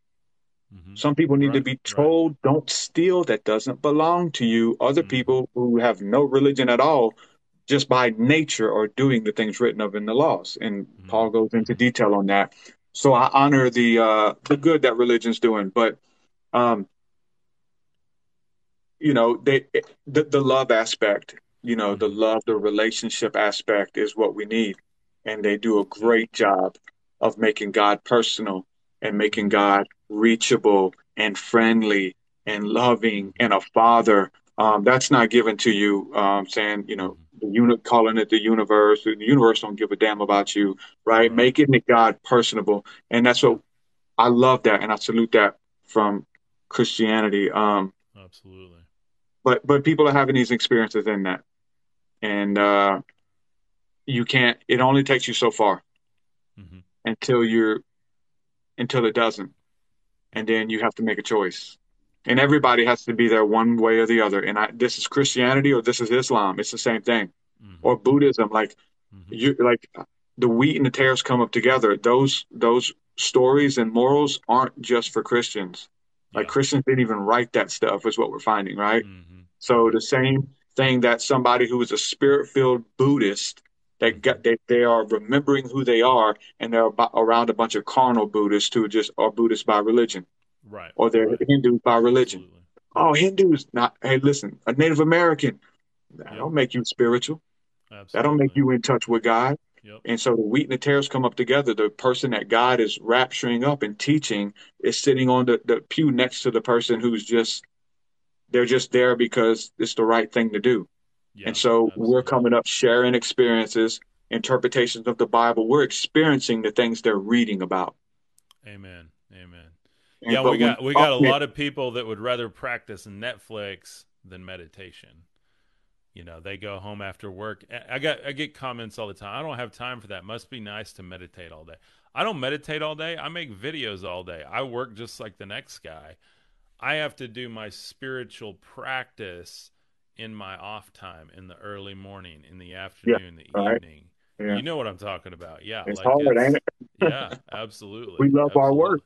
Mm-hmm. Some people need to be told, don't steal. That doesn't belong to you. Other mm-hmm. people who have no religion at all, just by nature, are doing the things written of in the laws. And Paul goes into detail on that. So I honor the uh, the good that religion's doing, but um, you know, they the, the love aspect, you know, the love, the relationship aspect is what we need, and they do a great job of making God personal and making God reachable and friendly and loving and a father. Um, that's not given to you. Um, saying, you know, the unit calling it the universe. The universe don't give a damn about you, right? Making it God personable, and that's what I love that, and I salute that from Christianity. Um, Absolutely. but but people are having these experiences in that, and uh, you can't. It only takes you so far until you're until it doesn't, and then you have to make a choice. and everybody has to be there one way or the other. And I, this is Christianity or this is Islam. It's the same thing, Mhm. or Buddhism. Like Mhm. you, like the wheat and the tares come up together. Those those stories and morals aren't just for Christians. Like Yeah. Christians didn't even write that stuff. Is what we're finding, right? Mhm. So the same thing that somebody who is a spirit-filled Buddhist that got they, they are remembering who they are and they're about, around a bunch of carnal Buddhists who just are Buddhists by religion Right. or they're right. Hindus by religion. Absolutely. Oh, Hindus. Not hey, listen, a Native American. That Yeah. don't make you spiritual. Absolutely. That don't make you in touch with God. Yep. And so the wheat and the tares come up together. The person that God is rapturing up and teaching is sitting on the, the pew next to the person who's just they're just there because it's the right thing to do. Yeah, and so we're coming up sharing experiences, interpretations of the Bible. We're experiencing the things they're reading about. Amen. Amen. And- Yeah, we got we got a lot of people that would rather practice Netflix than meditation. You know, they go home after work. I got I get comments all the time. I don't have time for that. Must be nice to meditate all day. I don't meditate all day. I make videos all day. I work just like the next guy. I have to do my spiritual practice in my off time in the early morning, in the afternoon, the right. evening. Yeah. You know what I'm talking about. Yeah. It's like hard, ain't it? yeah, absolutely. We love our work.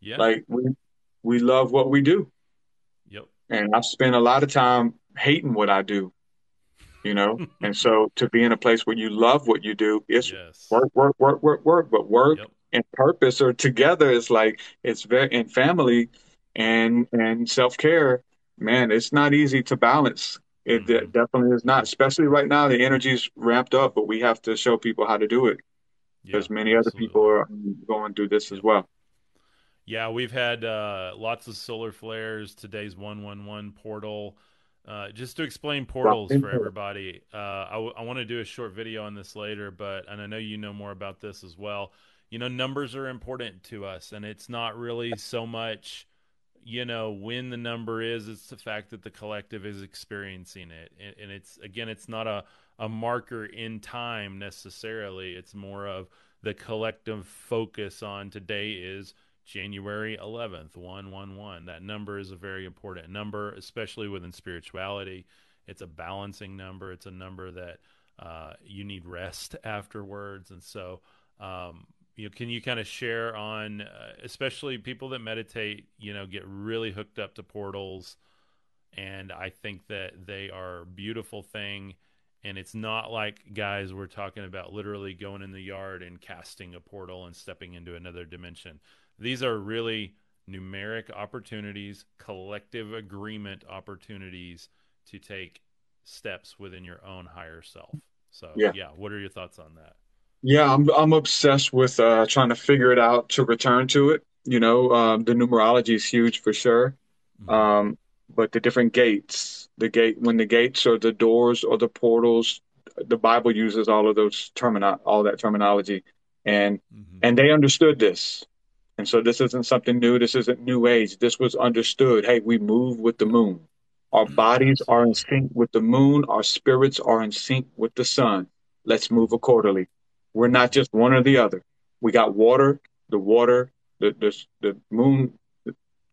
Yeah. Like we we love what we do. yep. And I've spent a lot of time hating what I do. You know? and so to be in a place where you love what you do, it's Yes. work, work, work, work, work. But work Yep. and purpose are together. It's like it's very in family and and self care. Man, it's not easy to balance. It Mhm. definitely is not. Especially right now, the energy's ramped up, but we have to show people how to do it because Yeah, many other absolutely. people are going through this as well. Yeah, we've had uh, lots of solar flares. Today's 111 portal. Uh, just to explain portals for everybody, uh, I, want to do a short video on this later, but and I know you know more about this as well. You know, numbers are important to us, and it's not really so much, you know, when the number is. It's the fact that the collective is experiencing it, and, and it's again, it's not a a marker in time necessarily. It's more of the collective focus on today is January 11th, 111. That number is a very important number, especially within spirituality. It's a balancing number. It's a number that uh, you need rest afterwards. And so, um, you know, can you kind of share on, uh, especially people that meditate, you know, get really hooked up to portals. And I think that they are a beautiful thing. And it's not like guys we're talking about literally going in the yard and casting a portal and stepping into another dimension. These are really numeric opportunities, collective agreement opportunities to take steps within your own higher self. So, Yeah. yeah, what are your thoughts on that? Yeah, I'm I'm obsessed with uh, trying to figure it out to return to it. You know, um, the numerology is huge for sure. Um, but the different gates, the gate when the gates or the doors or the portals, the Bible uses all of those termino all that terminology, and Mhm. and they understood this. And so this isn't something new. This isn't new age. This was understood. Hey, we move with the moon. Our bodies are in sync with the moon. Our spirits are in sync with the sun. Let's move accordingly. We're not just one or the other. We got water. The water, the the, the moon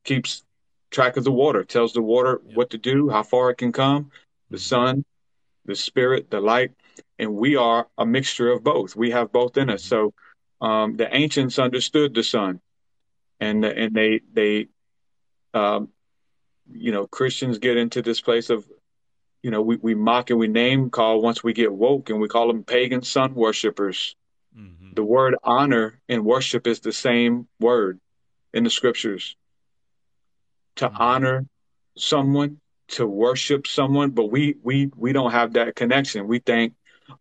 keeps track of the water, tells the water Yep. what to do, how far it can come. The sun, the spirit, the light, and we are a mixture of both. We have both in us. So um, the ancients understood the sun, and and they they, um, you know, Christians get into this place of, you know, we, we mock and we name call once we get woke, and we call them pagan sun worshippers. Mhm. The word honor and worship is the same word in the scriptures. To Mhm. honor someone, to worship someone, but we we we don't have that connection. We think,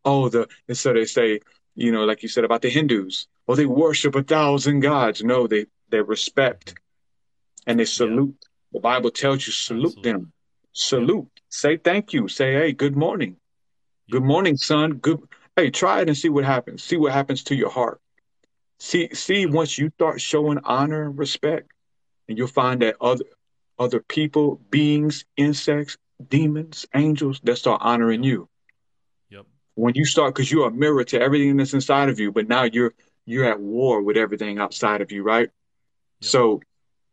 oh, the and so they say, you know, like you said about the Hindus, well, they worship a thousand gods. No, they they respect and they salute. The Bible tells you salute Absolutely. them. Salute. Say thank you. Say, hey, good morning. Good morning, son. Good. Hey, try it and see what happens. See what happens to your heart. See, see once you start showing honor and respect, and you'll find that other other people, beings, insects, demons, angels, they start honoring you. Yep. When you start, because you're a mirror to everything that's inside of you, but now you're you're at war with everything outside of you, right? Yep. So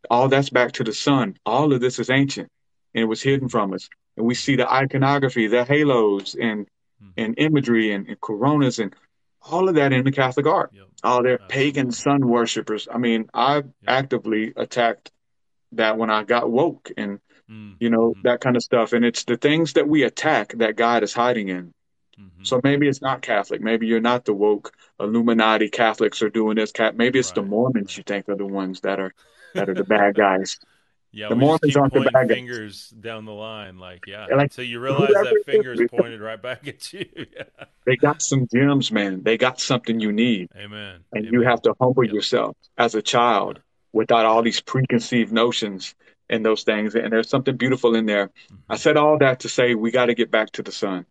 all that's back to the sun. All of this is ancient and it was hidden from us. And we see the iconography, the halos and mm-hmm. and imagery and, and coronas and all of that in the Catholic art. All their pagan sun worshippers. I mean, I actively attacked that when I got woke and mm-hmm. you know mm-hmm. that kind of stuff. And it's the things that we attack that God is hiding in. So maybe it's not Catholic. Maybe you're not the woke Illuminati Catholics are doing this. Cat. Maybe it's the Mormons you think are the ones that are that are the bad guys. Yeah, the Mormons aren't the pointing bad guys. fingers down the line, like yeah, Like, until you realize that it is, pointed right back at you. yeah. They got some gems, man. They got something you need. Amen. And you have to humble yourself as a child without all these preconceived notions and those things. And there's something beautiful in there. Mm-hmm. I said all that to say we got to get back to the sun.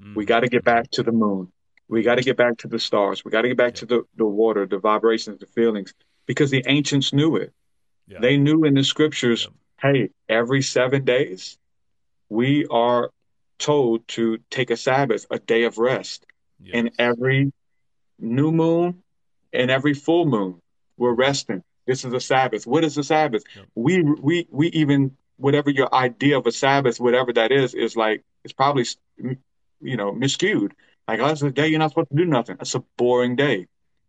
We mm-hmm. got to get back to the moon. We got to get back to the stars. We got to get back to the, the water, the vibrations, the feelings, because the ancients knew it. They knew in the scriptures, hey, every seven days, we are told to take a Sabbath, a day of rest. And every new moon and every full moon, we're resting. This is a Sabbath. What is a Sabbath? We we we even whatever your idea of a Sabbath, whatever that is, is like it's probably you know miscued. Like oh, it's a day you're not supposed to do nothing. It's a boring day.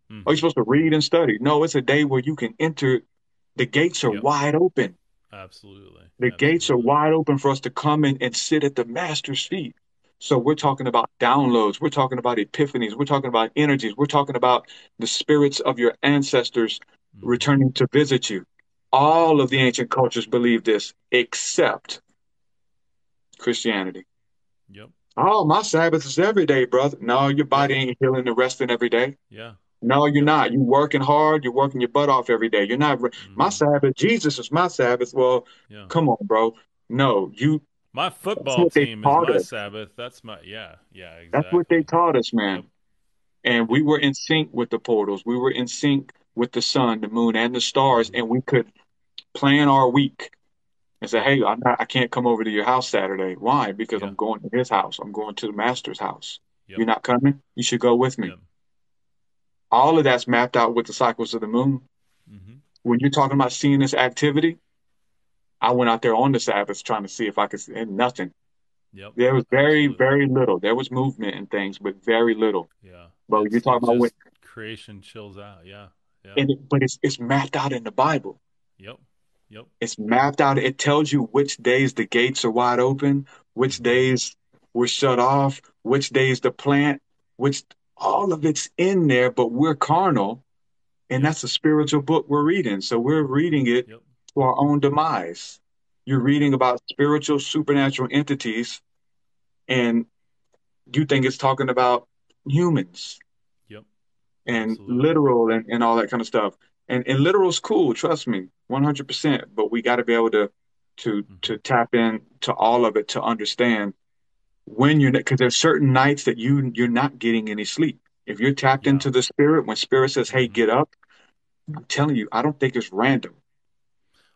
Hmm. Oh, you're supposed to read and study. No, it's a day where you can enter. The gates are wide open. Absolutely. The gates are wide open for us to come in and sit at the master's feet. So we're talking about downloads. We're talking about epiphanies. We're talking about energies. We're talking about the spirits of your ancestors returning to visit you. All of the ancient cultures believe this, except Christianity. Yep. Oh, my Sabbath is every day, brother. No, your body ain't healing and resting every day. Yeah. No, you're not. You're working hard. You're working your butt off every day. You're not. re- mm-hmm. My Sabbath, Jesus is my Sabbath. Well, yeah. come on, bro. No, you. My football team is my us. Sabbath. That's my yeah, yeah, exactly. That's what they taught us, man. And we were in sync with the portals. We were in sync with the sun, the moon, and the stars, mm-hmm. and we could plan our week and say, "Hey, I'm not, I can't come over to your house Saturday. Why? Because I'm going to his house. I'm going to the master's house. You're not coming. You should go with me." All of that's mapped out with the cycles of the moon. Mm-hmm. When you're talking about seeing this activity, I went out there on the Sabbath trying to see if I could see and nothing. Yep. There was very, very little. There was movement and things, but very little. Yeah. But you're talking about what, creation chills out. Yeah. Yeah. and it, but it's it's mapped out in the Bible. Yep. Yep. It's mapped out. It tells you which days the gates are wide open, which mm-hmm. days we're shut off, which days the plant, which all of it's in there. But we're carnal, and that's a spiritual book we're reading. So we're reading it to our own demise. You're reading about spiritual, supernatural entities, and you think it's talking about humans Yep. and literal and, and all that kind of stuff. And and literal's cool, trust me, one hundred percent. But we got to be able to to mm-hmm. to tap in to all of it to understand when you're because there's certain nights that you you're not getting any sleep. If you're tapped into the spirit, when spirit says, "Hey, get up," I'm telling you, I don't think it's random.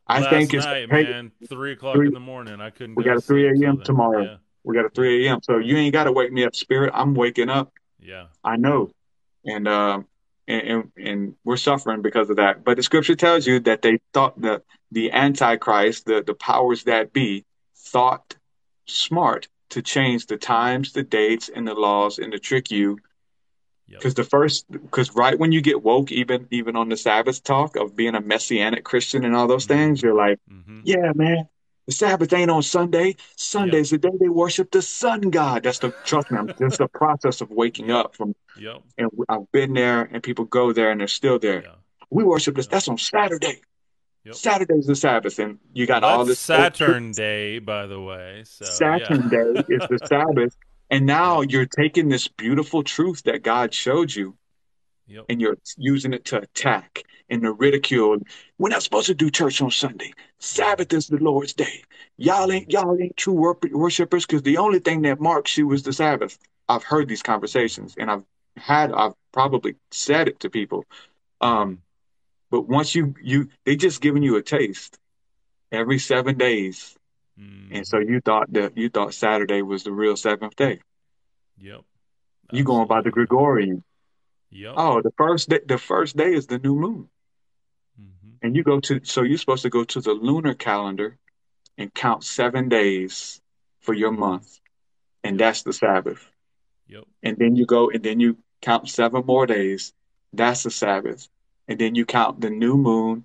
I Last think it's night, hey, man, three o'clock three- in the morning. I couldn't. we go got a 3 a.m. tomorrow. Yeah. We got a 3 a.m. So you ain't got to wake me up, spirit. I'm waking up. Yeah. I know, and um, and, and and we're suffering because of that. But the scripture tells you that they thought the the antichrist, the the powers that be, thought smart to change the times, the dates, and the laws, and to trick you. Because the first, because right when you get woke, even even on the Sabbath talk of being a messianic Christian and all those mm-hmm. things, you're like, mm-hmm. yeah, man, the Sabbath ain't on Sunday. Sunday's the day they worship the sun god. That's the trust me. That's the process of waking up from. Yep. And I've been there, and people go there, and they're still there. We worship this. That's on Saturday. Saturday's the Sabbath, and you got all this Saturn Day, by the way. So Saturn yeah. Day is the Sabbath, and now you're taking this beautiful truth that God showed you, Yep. and you're using it to attack and to ridicule. We're not supposed to do church on Sunday. Sabbath is the Lord's day. Y'all ain't y'all ain't true wor- worshipers because the only thing that marks you is the Sabbath. I've heard these conversations, and I've had I've probably said it to people. Um, but once you you they just giving you a taste every seven days, and so you thought that you thought Saturday was the real seventh day. Yep. You going by the Gregorian. Yep. Oh, the first day the first day is the new moon. Mm-hmm. And you go to, so you're supposed to go to the lunar calendar and count seven days for your month. And that's the Sabbath. Yep. And then you go and then you count seven more days. That's the Sabbath. And then you count the new moon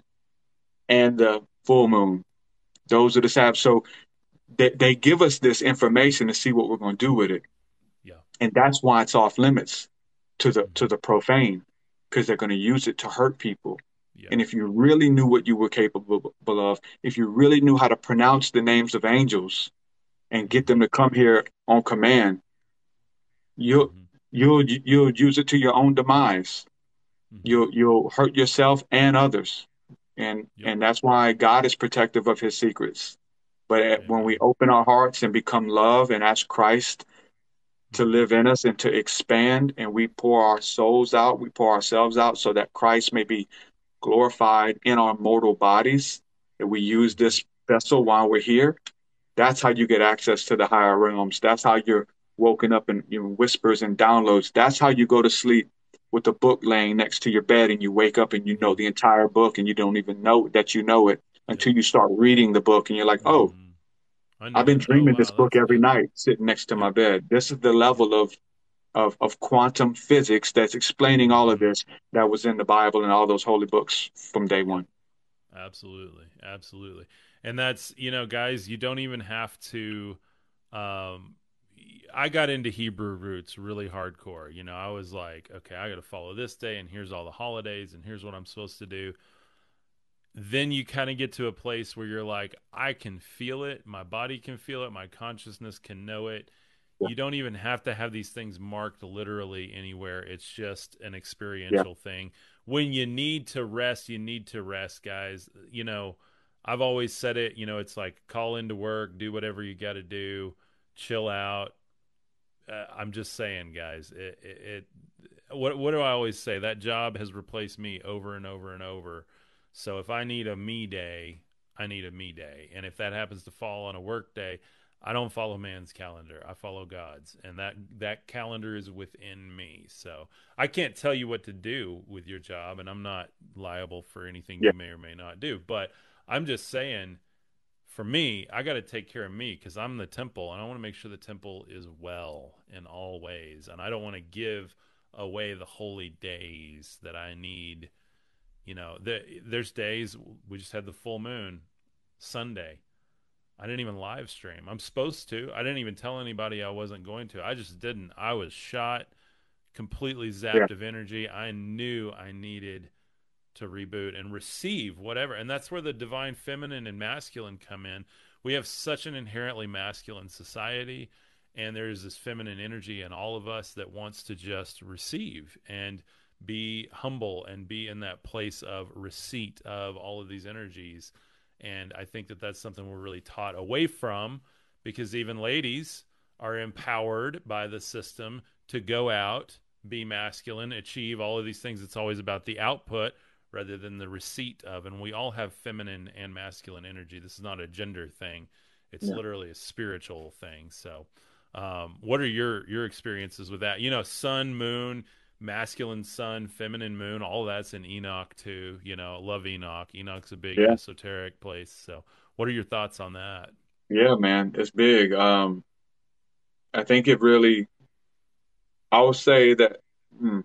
and the full moon. Those are the Sabbaths. So they, they give us this information to see what we're going to do with it. Yeah. And that's why it's off limits to the to the profane because they're going to use it to hurt people. Yeah. And if you really knew what you were capable of, if you really knew how to pronounce the names of angels and get them to come here on command, you'll Mhm. you'll you'll use it to your own demise. Mhm. You'll you'll hurt yourself and others. And Yep. and that's why God is protective of his secrets. But when we open our hearts and become love and ask Christ to live in us and to expand and we pour our souls out, we pour ourselves out so that Christ may be glorified in our mortal bodies, that we use this vessel while we're here. That's how you get access to the higher realms. That's how you're woken up in you know, whispers and downloads. That's how you go to sleep with a book laying next to your bed and you wake up and you know the entire book and you don't even know that you know it until you start reading the book and you're like, oh, Mhm. I I've been dreaming this book every night sitting next to my bed. This is the level of of of quantum physics that's explaining all of this that was in the Bible and all those holy books from day one. Absolutely, absolutely, and that's you know, guys, you don't even have to. Um, I got into Hebrew roots really hardcore. You know, I was like, okay, I got to follow this day, and here's all the holidays, and here's what I'm supposed to do. Then you kind of get to a place where you're like, I can feel it, my body can feel it, my consciousness can know it. You don't even have to have these things marked literally anywhere. It's just an experiential thing. When you need to rest, you need to rest, guys. You know, I've always said it, you know, it's like call into work, do whatever you got to do, chill out. Uh, I'm just saying, guys, it, it, it what what do I always say? That job has replaced me over and over and over. So if I need a me day, I need a me day. And if that happens to fall on a work day, I don't follow man's calendar. I follow God's, and that that calendar is within me. So I can't tell you what to do with your job, and I'm not liable for anything Yeah. you may or may not do. But I'm just saying, for me, I got to take care of me because I'm the temple, and I want to make sure the temple is well in all ways, and I don't want to give away the holy days that I need. You know, the, there's days we just had the full moon, Sunday. I didn't even live stream. I'm supposed to. I didn't even tell anybody I wasn't going to. I just didn't. I was shot, completely zapped of energy. I knew I needed to reboot and receive whatever. And that's where the divine feminine and masculine come in. We have such an inherently masculine society, and there's this feminine energy in all of us that wants to just receive and be humble and be in that place of receipt of all of these energies. And I think that that's something we're really taught away from because even ladies are empowered by the system to go out, be masculine, achieve all of these things. It's always about the output rather than the receipt of. And we all have feminine and masculine energy. This is not a gender thing, it's Yeah. literally a spiritual thing. So, um, what are your your experiences with that? You know, sun, moon, masculine sun, feminine moon, all that's in Enoch too. You know, love Enoch. Enoch's a big Yeah. esoteric place. So, what are your thoughts on that? Yeah, man, it's big. Um, I think it really, I would say that, hmm,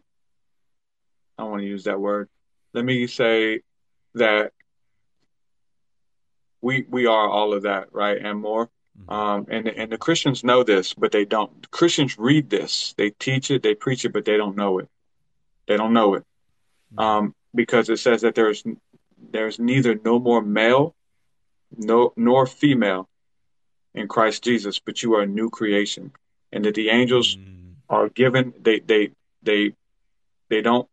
I don't want to use that word. Let me say that we we are all of that, right? And more. Mm-hmm. Um, and and the Christians know this, but they don't. The Christians read this, they teach it, they preach it, but they don't know it. They don't know it, um, because it says that there's there's neither no more male, no nor female in Christ Jesus, but you are a new creation, and that the angels Mm, are given. They they they they don't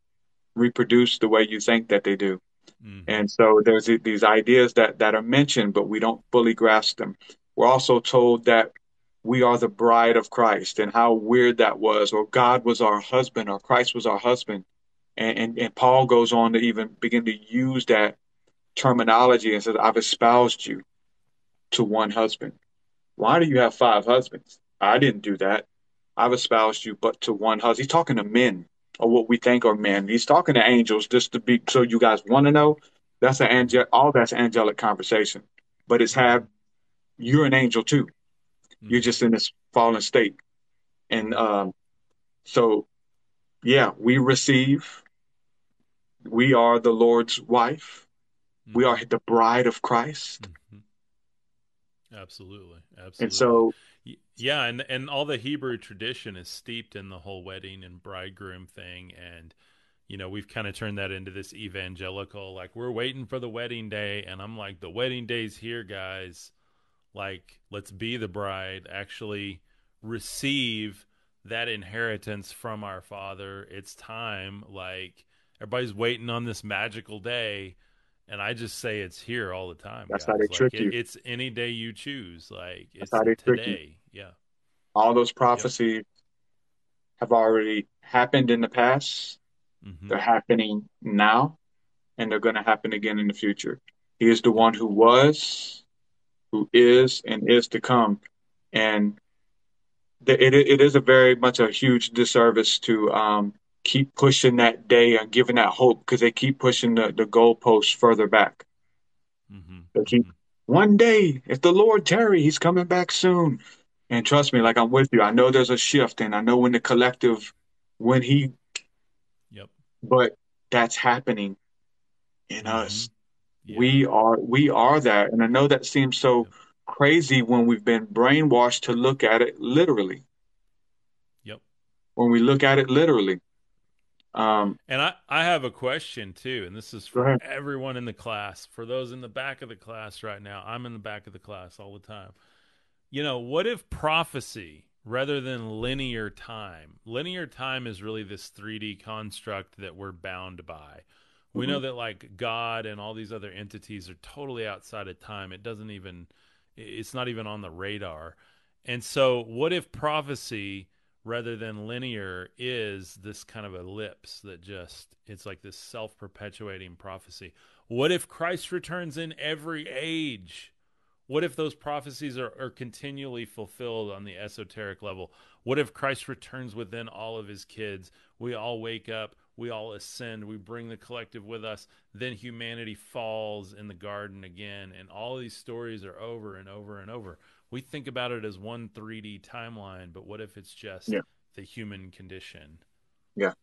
reproduce the way you think that they do. mhm. And so there's these ideas that, that are mentioned, but we don't fully grasp them. We're also told that we are the bride of Christ and how weird that was, or God was our husband, or Christ was our husband. And, and, and Paul goes on to even begin to use that terminology and says, I've espoused you to one husband. Why do you have five husbands? I didn't do that. I've espoused you but to one husband. He's talking to men or what we think are men. He's talking to angels just to be so you guys want to know. That's an angel. All that's angelic conversation, but it's have you're an angel too. Hmm. You're just in this fallen state, and um, so yeah, we receive. We are the Lord's wife. We hmm. are the bride of Christ. Absolutely, absolutely. And so, yeah, and and all the Hebrew tradition is steeped in the whole wedding and bridegroom thing, and you know we've kind of turned that into this evangelical, like we're waiting for the wedding day, and I'm like, the wedding day's here, guys. Like, let's be the bride. Actually, receive that inheritance from our Father. It's time. Like everybody's waiting on this magical day. And I just say it's here all the time. That's guys. how they Like, trick it- you. It's any day you choose. Like it's how they trick you. today. Yeah. all those prophecies have already happened in the past. Mm-hmm. They're happening now, and they're going to happen again in the future. He is the one who was, who is, and is to come. And the, it, it is a very much a huge disservice to um, keep pushing that day and giving that hope because they keep pushing the, the goalposts further back. Mm-hmm. Keep one day, if the Lord tarry, He's coming back soon. And trust me, like I'm with you. I know there's a shift, and I know when the collective, when He, Yep. but that's happening in Mm-hmm. us. We are we are that, and I know that seems so crazy when we've been brainwashed to look at it literally. Yep. When we look at it literally, um, And I, I have a question too, and this is for everyone in the class. For those in the back of the class right now, I'm in the back of the class all the time. You know, what if prophecy rather than linear time? Linear time is really this 3D construct that we're bound by. We know Mhm. that like God and all these other entities are totally outside of time. It doesn't even it's not even on the radar. And so what if prophecy rather than linear is this kind of ellipse that just it's like this self-perpetuating prophecy. What if Christ returns in every age? What if those prophecies are, are continually fulfilled on the esoteric level? What if Christ returns within all of his kids? We all wake up, we all ascend, we bring the collective with us, then humanity falls in the garden again, and all these stories are over and over and over. We think about it as one 3D timeline, but what if it's just Yeah. the human condition? Yeah,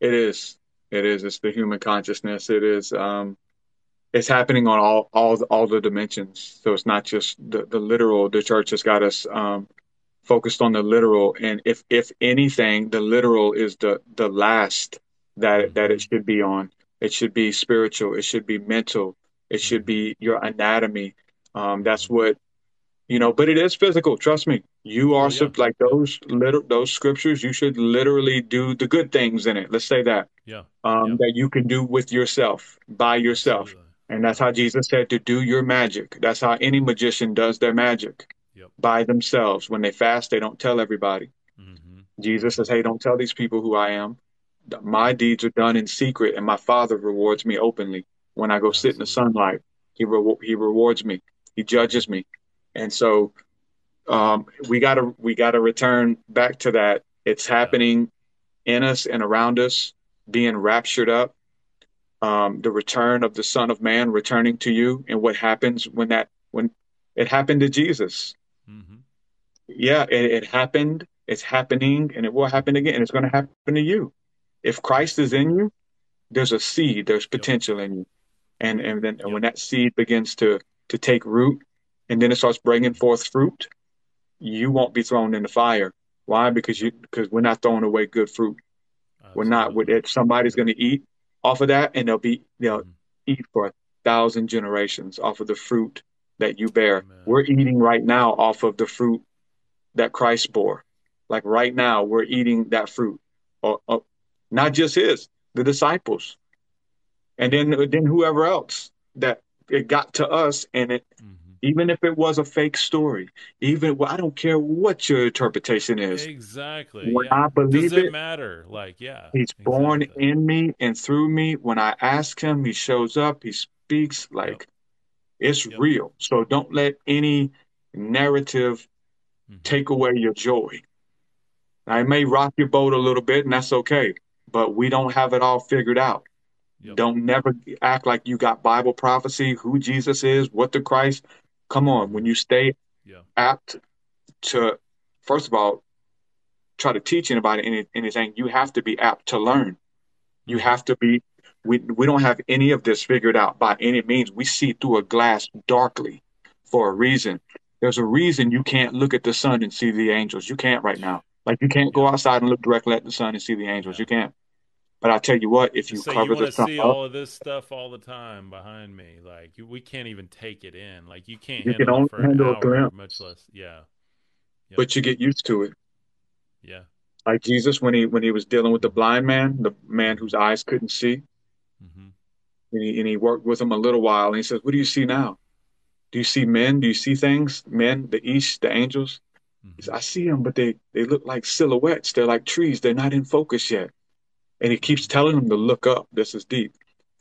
it is. It is. It's the human consciousness. It is. Um, it's happening on all all the, all the dimensions. So it's not just the the literal. The church has got us um, focused on the literal, and if if anything, the literal is the the last that that it should be on. It should be spiritual. It should be mental. It should be your anatomy. Um, that's what you know. But it is physical. Trust me. You are sup- like those little those scriptures. You should literally do the good things in it. Let's say that Yeah. um, that you can do with yourself, by yourself. And that's how Jesus said to do your magic. That's how any magician does their magic by themselves. When they fast, they don't tell everybody. Jesus says, Hey, don't tell these people who I am. My deeds are done in secret, and my Father rewards me openly. When I go sit in the sunlight, He, re- he rewards me, He judges me. And so um, we gotta we gotta return back to that. It's happening in us and around us, being raptured up. Um, the return of the Son of Man returning to you, and what happens when that when it happened to Jesus. Yeah, it, it happened. It's happening, and it will happen again. And it's going to happen to you. If Christ is in you, there's a seed. There's potential in you, and and then and when that seed begins to to take root, and then it starts bringing forth fruit, you won't be thrown in the fire. Why? Because you because we're not throwing away good fruit. We're not. With it, somebody's going to eat off of that, and they'll be they'll mm-hmm. eat for a thousand generations off of the fruit that you bear. We're eating right now off of the fruit that Christ bore. Like right now, we're eating that fruit, or, or not just his, the disciples, and then then whoever else that it got to us, and it mm-hmm. Even if it was a fake story, even well, I don't care what your interpretation is. Exactly. When yeah. I believe Does it, it, matter? Like, yeah. He's born in me and through me. When I ask him, he shows up, he speaks like it's real. So don't let any narrative Mm-hmm. take away your joy. Now, it may rock your boat a little bit, and that's okay, but we don't have it all figured out. Yep. Don't never act like you got Bible prophecy, who Jesus is, what the Christ. Come on, when you stay Yeah. apt to, first of all, try to teach anybody any, anything, you have to be apt to learn. You have to be. We we don't have any of this figured out by any means. We see through a glass darkly, for a reason. There's a reason you can't look at the sun and see the angels. You can't right now. Like you can't go outside and look directly at the sun and see the angels. You can't. But I tell you what, if you So cover you the want to see up, all of this stuff all the time behind me. Like you, we can't even take it in. Like you can't You can handle only it for an handle a hour, glimpse. much less. Yeah. but you get used to it. Yeah. Like Jesus when he when he was dealing with the blind man, the man whose eyes couldn't see, mm-hmm. and he and he worked with him a little while, and he says, "What do you see now? Do you see men? Do you see things? Men, the east, the angels? He said, I see them, but they they look like silhouettes. They're like trees. They're not in focus yet." And he keeps telling them to look up. This is deep.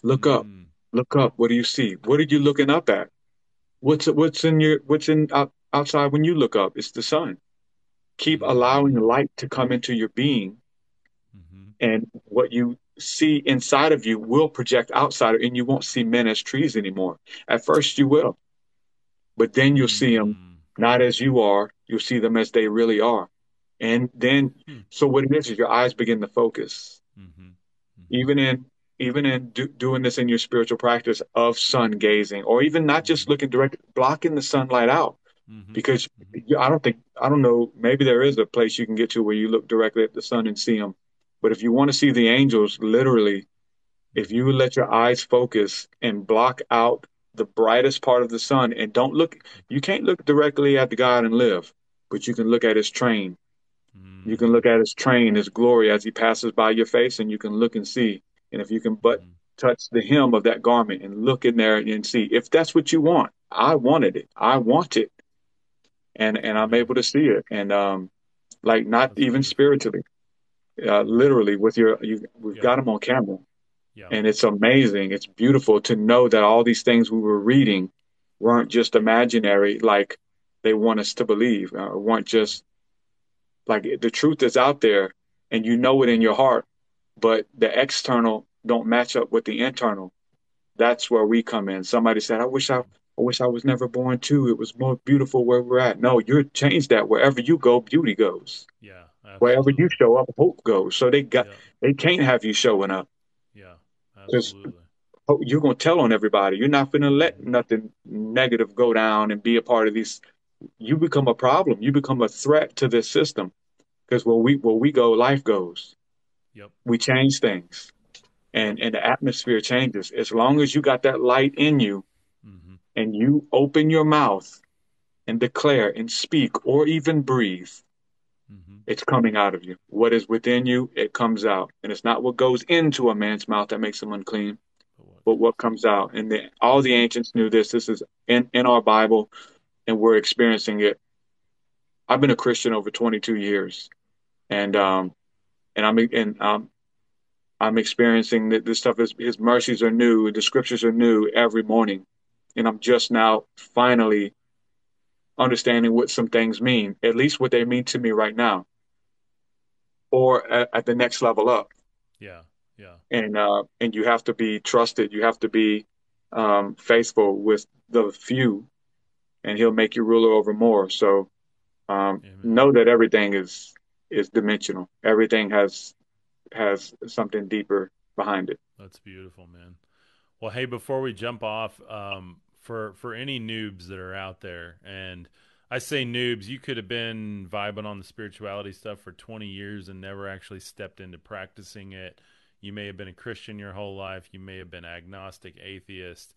Look up. Mm. Look up. What do you see? What are you looking up at? What's what's in your what's in out, outside when you look up? It's the sun. Keep allowing light to come into your being, Mm-hmm. and what you see inside of you will project outside, and you won't see men as trees anymore. At first, you will, but then you'll see them Mm. not as you are. You'll see them as they really are, and then Hmm. so what it is is your eyes begin to focus. Mm-hmm. even in even in do, doing this in your spiritual practice of sun gazing or even not just looking direct blocking the sunlight out Mm-hmm. because you, i don't think i don't know maybe there is a place you can get to where you look directly at the sun and see them but if you want to see the angels literally if you let your eyes focus and block out the brightest part of the sun and don't look you can't look directly at the god and live but you can look at his train Mm-hmm. you can look at his train, his glory as he passes by your face, and you can look and see. And if you can but touch the hem of that garment and look in there and see, if that's what you want, I wanted it. I want it. And and I'm able to see it. And um like not That's even spiritually. Uh, literally with your you we've Yeah. got them on camera. Yeah. And it's amazing. It's beautiful to know that all these things we were reading weren't just imaginary like they want us to believe, uh, weren't just like the truth is out there and you know it in your heart, but the external don't match up with the internal. That's where we come in. Somebody said, I wish I I wish I was never born too. It was more beautiful where we're at. No, you're change that. Wherever you go, beauty goes. yeah. Wherever you show up, hope goes. So they got Yeah. they can't have you showing up. Yeah. Absolutely. You're gonna tell on everybody. You're not gonna let nothing negative go down and be a part of these. You become a problem. You become a threat to this system. Because where we where we go, life goes. Yep. we change things. And and the atmosphere changes. As long as you got that light in you Mm-hmm. and you open your mouth and declare and speak or even breathe Mm-hmm. it's coming out of you. What is within you it comes out. And it's not what goes into a man's mouth that makes him unclean but what? comes out. And the, all the ancients knew this. This is in in our bible and we're experiencing it. I've been a christian over 22 years and um and i'm and um I'm experiencing that this stuff is his mercies are new, the scriptures are new every morning. And I'm just now finally understanding what some things mean, at least what they mean to me right now. Or at, at the next level up. Yeah. Yeah. And uh and you have to be trusted, you have to be um faithful with the few and he'll make you ruler over more. So um know that everything is is dimensional. Everything has has something deeper behind it. That's beautiful, man. Well, hey, before we jump off, um, for for any noobs that are out there, and I say noobs, you could have been vibing on the spirituality stuff for 20 years and never actually stepped into practicing it. You may have been a Christian your whole life. You may have been agnostic, atheist.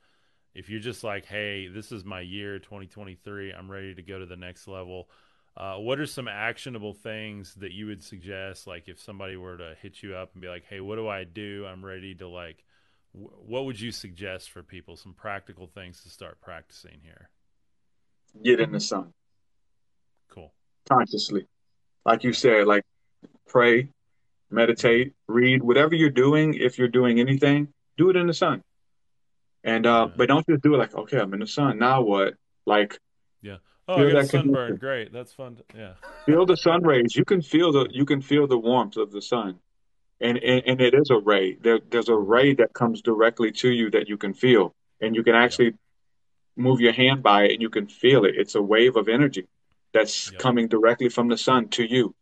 If you're just like, hey, this is my year, 2023, I'm ready to go to the next level. Uh, what are some actionable things that you would suggest? Like, if somebody were to hit you up and be like, "Hey, what do I do? I'm ready to like," wh- what would you suggest for people? Some practical things to start practicing here. Get in the sun Cool. consciously. Like you said, like pray, meditate, read, whatever you're doing, if you're doing anything, do it in the sun. And uh, Yeah. but don't just do it like, okay, I'm in the sun. Now what? Like Yeah. Oh, Feel that sunburn. Great. That's fun. To, yeah. feel the sun rays. You can feel the you can feel the warmth of the sun. and, and and it is a ray. There, there's a ray that comes directly to you that you can feel, and you can actually move your hand by it, and you can feel it. It's a wave of energy that's Yep. coming directly from the sun to you,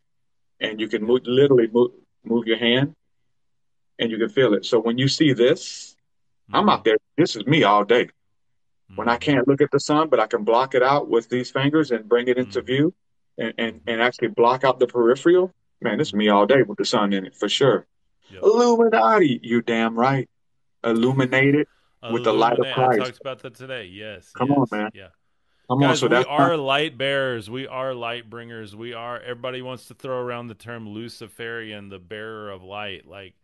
and you can move, literally move, move your hand, and you can feel it. So when you see this, I'm mm-hmm. out there. This is me all day. When I can't look at the sun, but I can block it out with these fingers and bring it into mm-hmm. view, and, and and actually block out the peripheral. Man, this is me all day with the sun in it for sure. Yep. Illuminati, you damn right. Illuminated with the light of Illuminate. I Christ. talked about that today. Yes. Come yes, on, man. Yeah. Come on, Guys, so we are not- light bearers. We are light bringers. We are. Everybody wants to throw around the term Luciferian, the bearer of light. Like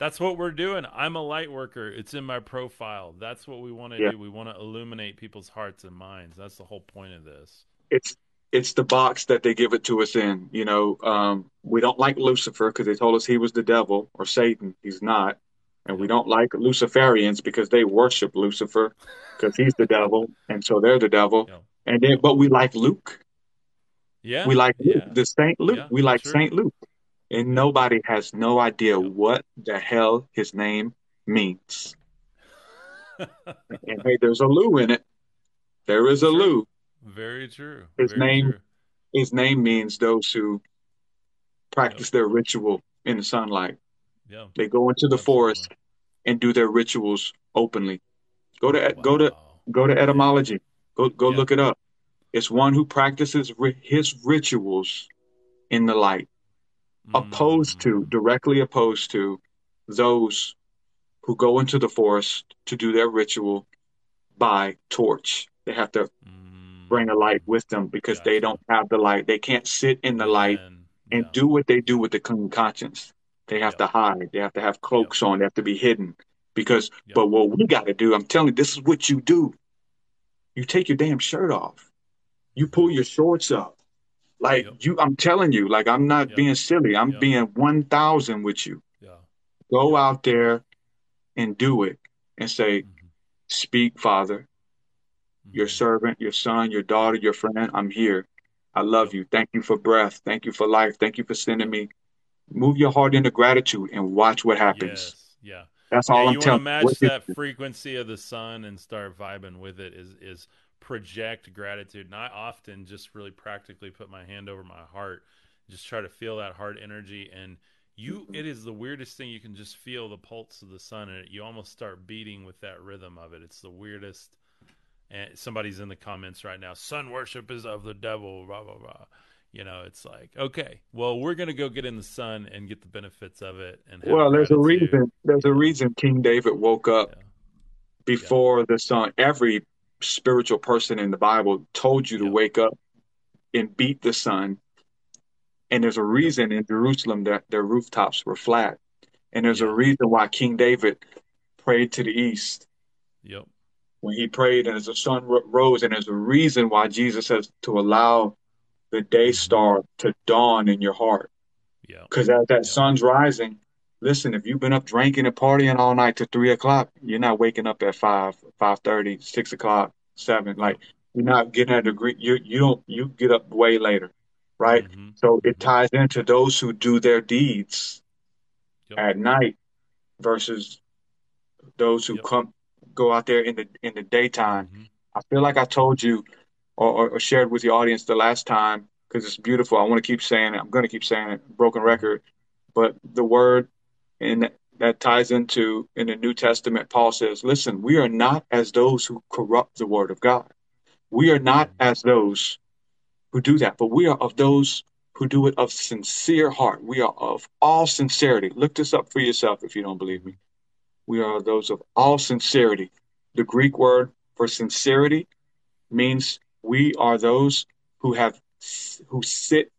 that's what we're doing. I'm a light worker. It's in my profile. That's what we want to Yeah. do. We want to illuminate people's hearts and minds. That's the whole point of this. it's it's the box that they give it to us in. You know, um, we don't like Lucifer because they told us he was the devil or Satan. He's not, and we don't like Luciferians because they worship Lucifer because he's the devil, and so they're the devil. And then, but we like Luke. Yeah. We like Luke, yeah. the Saint Luke. Yeah, we like sure. Saint Luke, and nobody has no idea what the hell his name means. and hey, there's a Lou in it. There is a Lou. Very true. His Very name, true. his name means those who practice their ritual in the sunlight. Yeah. They go into the forest and do their rituals openly. Go to go to go to etymology. Go go look it up. It's one who practices ri- his rituals in the light, opposed to directly opposed to those who go into the forest to do their ritual by torch. They have to mm. bring a light with them because they don't have the light. They can't sit in the light and do what they do with the clean conscience. They have to hide. They have to have cloaks on. They have to be hidden. Because, but what we got to do, I'm telling you, this is what you do. You take your damn shirt off. You pull your shorts up. Like you, I'm telling you, like I'm not being silly. I'm being 1,000 with you. Yeah. Go out there and do it and say, mm-hmm. Speak, Father. Mm-hmm. Your servant, your son, your daughter, your friend, I'm here. I love you. Thank you for breath. Thank you for life. Thank you for sending me. Move your heart into gratitude and watch what happens. Yeah. That's yeah, all I'm you telling want to you. match that frequency of the sun and start vibing with it is is project gratitude. And I often just really practically put my hand over my heart, just try to feel that heart energy and you it is the weirdest thing you can just feel the pulse of the sun and you almost start beating with that rhythm of it. It's the weirdest and somebody's in the comments right now, sun worship is of the devil, blah blah blah. You know, it's like, okay, well, we're gonna go get in the sun and get the benefits of it and have Well, there's a reason. There's a reason King David woke up before the sun. Every spiritual person in the Bible told you to wake up and beat the sun. And there's a reason in Jerusalem that their rooftops were flat. And there's a reason why King David prayed to the east Yep. when he prayed and as the sun ro- rose. And there's a reason why Jesus says to allow the day mm-hmm. star to dawn in your heart. Yeah. Because as that sun's rising, listen, if you've been up drinking and partying all night to three o'clock, you're not waking up at five, five thirty, six o'clock, seven. Like you're not getting a degree. You you don't you get up way later, right? Mm-hmm. So it ties into those who do their deeds at night versus those who come go out there in the in the daytime. Mm-hmm. I feel like I told you or, or, or shared with the audience the last time because it's beautiful. I want to keep saying it. I'm going to keep saying it. Broken record, mm-hmm. but the word and that, ties into in the New Testament. Paul says, "Listen, we are not as those who corrupt the word of God. We are not as those who do that, but we are of those." Who do it of sincere heart. We are of all sincerity. Look this up for yourself if you don't believe me. We are those of all sincerity. The Greek word for sincerity means we are those who have who sit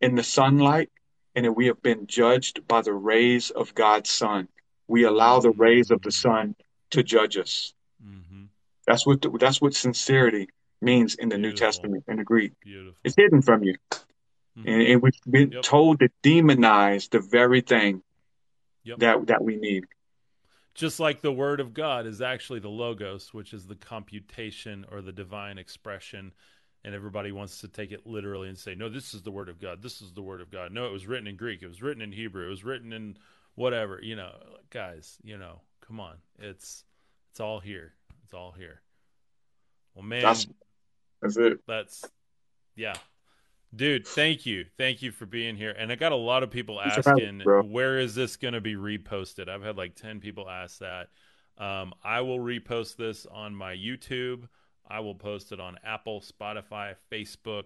in the sunlight and that we have been judged by the rays of God's sun. We allow the rays of the sun to judge us. Mm-hmm. That's what that's what sincerity means in the New Testament in the Greek. Beautiful. It's hidden from you, mm-hmm. and, and we've been told to demonize the very thing Yep. that that we need. Just like the word of God is actually the logos, which is the computation or the divine expression. And everybody wants to take it literally and say, no, this is the word of God. This is the word of God. No, it was written in Greek. It was written in Hebrew. It was written in whatever. You know, guys, you know, come on. It's it's all here. It's all here. Well, man, That's that's it. that's yeah. Dude, thank you. Thank you for being here. And I got a lot of people Thanks for having asking, where is this going to be reposted? I've had like 10 people ask that. Um, I will repost this on my YouTube. I will post it on Apple, Spotify, Facebook.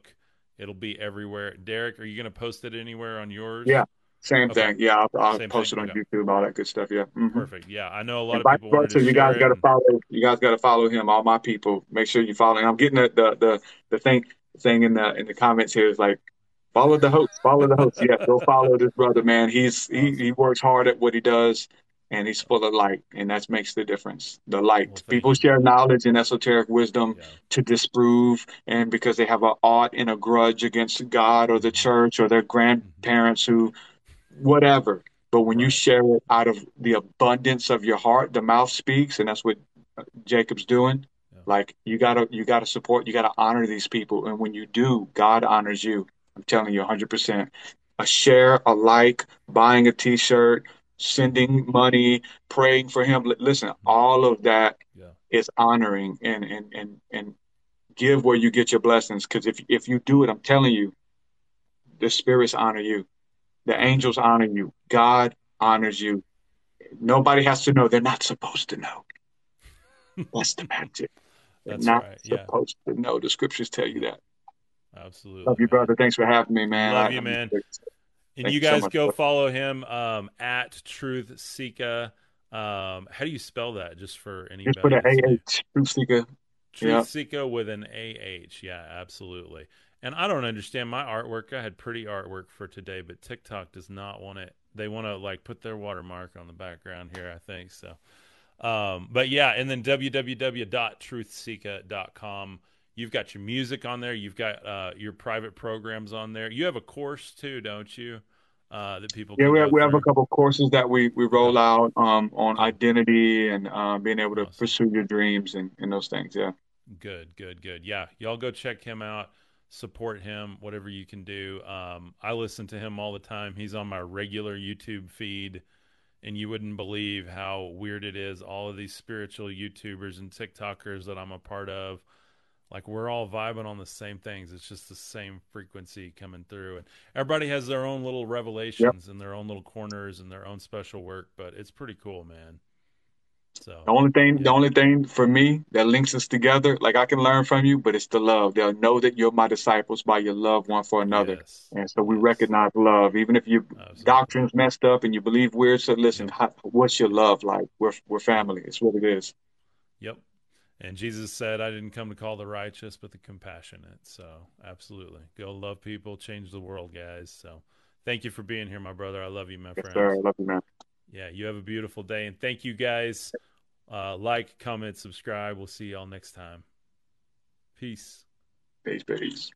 It'll be everywhere. Derek, are you going to post it anywhere on yours? Yeah, same Okay. thing. Yeah, I'll, I'll post thing, it on okay. YouTube, all that good stuff. Yeah. Mhm. Perfect. Yeah, I know a lot And of people wanted versa, to you guys got to follow. You guys got to follow him. All my people, make sure you follow him. I'm getting the the the, the thing thing in the in the comments here is like, follow the host. Follow the host. Yeah, go follow this brother, man. He's he he works hard at what he does, and he's full of light, and that makes the difference. The light. Well, People you. share knowledge and esoteric wisdom Yeah. to disprove, and because they have a ought and a grudge against God or the mm-hmm. church or their mm-hmm. grandparents who, whatever. But when you share it out of the abundance of your heart, the mouth speaks, and that's what uh, Jacob's doing. Yeah. Like you gotta you gotta support, you gotta honor these people, and when you do, God honors you. I'm telling you, 100%. A share, a like, buying a T-shirt, sending money, praying for him. Li- Listen, mm-hmm. all of that Yeah. is honoring and and and and give where you get your blessings. Because if if you do it, I'm telling you, the spirits honor you, the angels honor you, God honors you. Nobody has to know. They're not supposed to know. That's the magic. They're That's not right, yeah. supposed to know. The scriptures tell you that. Absolutely. Love you, man. brother. Thanks for having me, man. Love I- you, man. Thank And you you so guys much, go follow him um, at Truth Seeka. Um, how do you spell that? Just for anybody. Just put an? AH, Truth Seeker. Truth Yeah. Seeka with an AH. Yeah, absolutely. And I don't understand my artwork. I had pretty artwork for today, but TikTok does not want it. They want to like put their watermark on the background here, I think. So, um, but yeah, and then www.truthseeka.com. You've got your music on there. You've got uh, your private programs on there. You have a course too, don't you? Uh, that people Yeah, can we have, we have a couple of courses that we, we roll out um, on identity and uh, being able to Awesome. pursue your dreams and, and those things. Yeah. Good, good, good. Yeah, y'all go check him out, support him, whatever you can do. Um, I listen to him all the time. He's on my regular YouTube feed, and you wouldn't believe how weird it is. All of these spiritual YouTubers and TikTokers that I'm a part of, like we're all vibing on the same things. It's just the same frequency coming through, and everybody has their own little revelations and their own little corners and their own special work. But it's pretty cool, man. So The only thing, the only thing for me that links us together, like I can learn from you, but it's the love. They'll know that you're my disciples by your love one for another. Yes. And so we Yes. recognize love, even if your Absolutely. doctrine's messed up and you believe weird. So listen, Yep. how, what's your love like? We're we're family. It's what it is. Yep. And Jesus said, I didn't come to call the righteous, but the compassionate. So, absolutely. Go love people, change the world, guys. So, thank you for being here, my brother. I love you, my Yes, friend. sir. I love you, man. Yeah, you have a beautiful day. And thank you, guys. Uh, like, comment, subscribe. We'll see y'all next time. Peace. Peace, peace.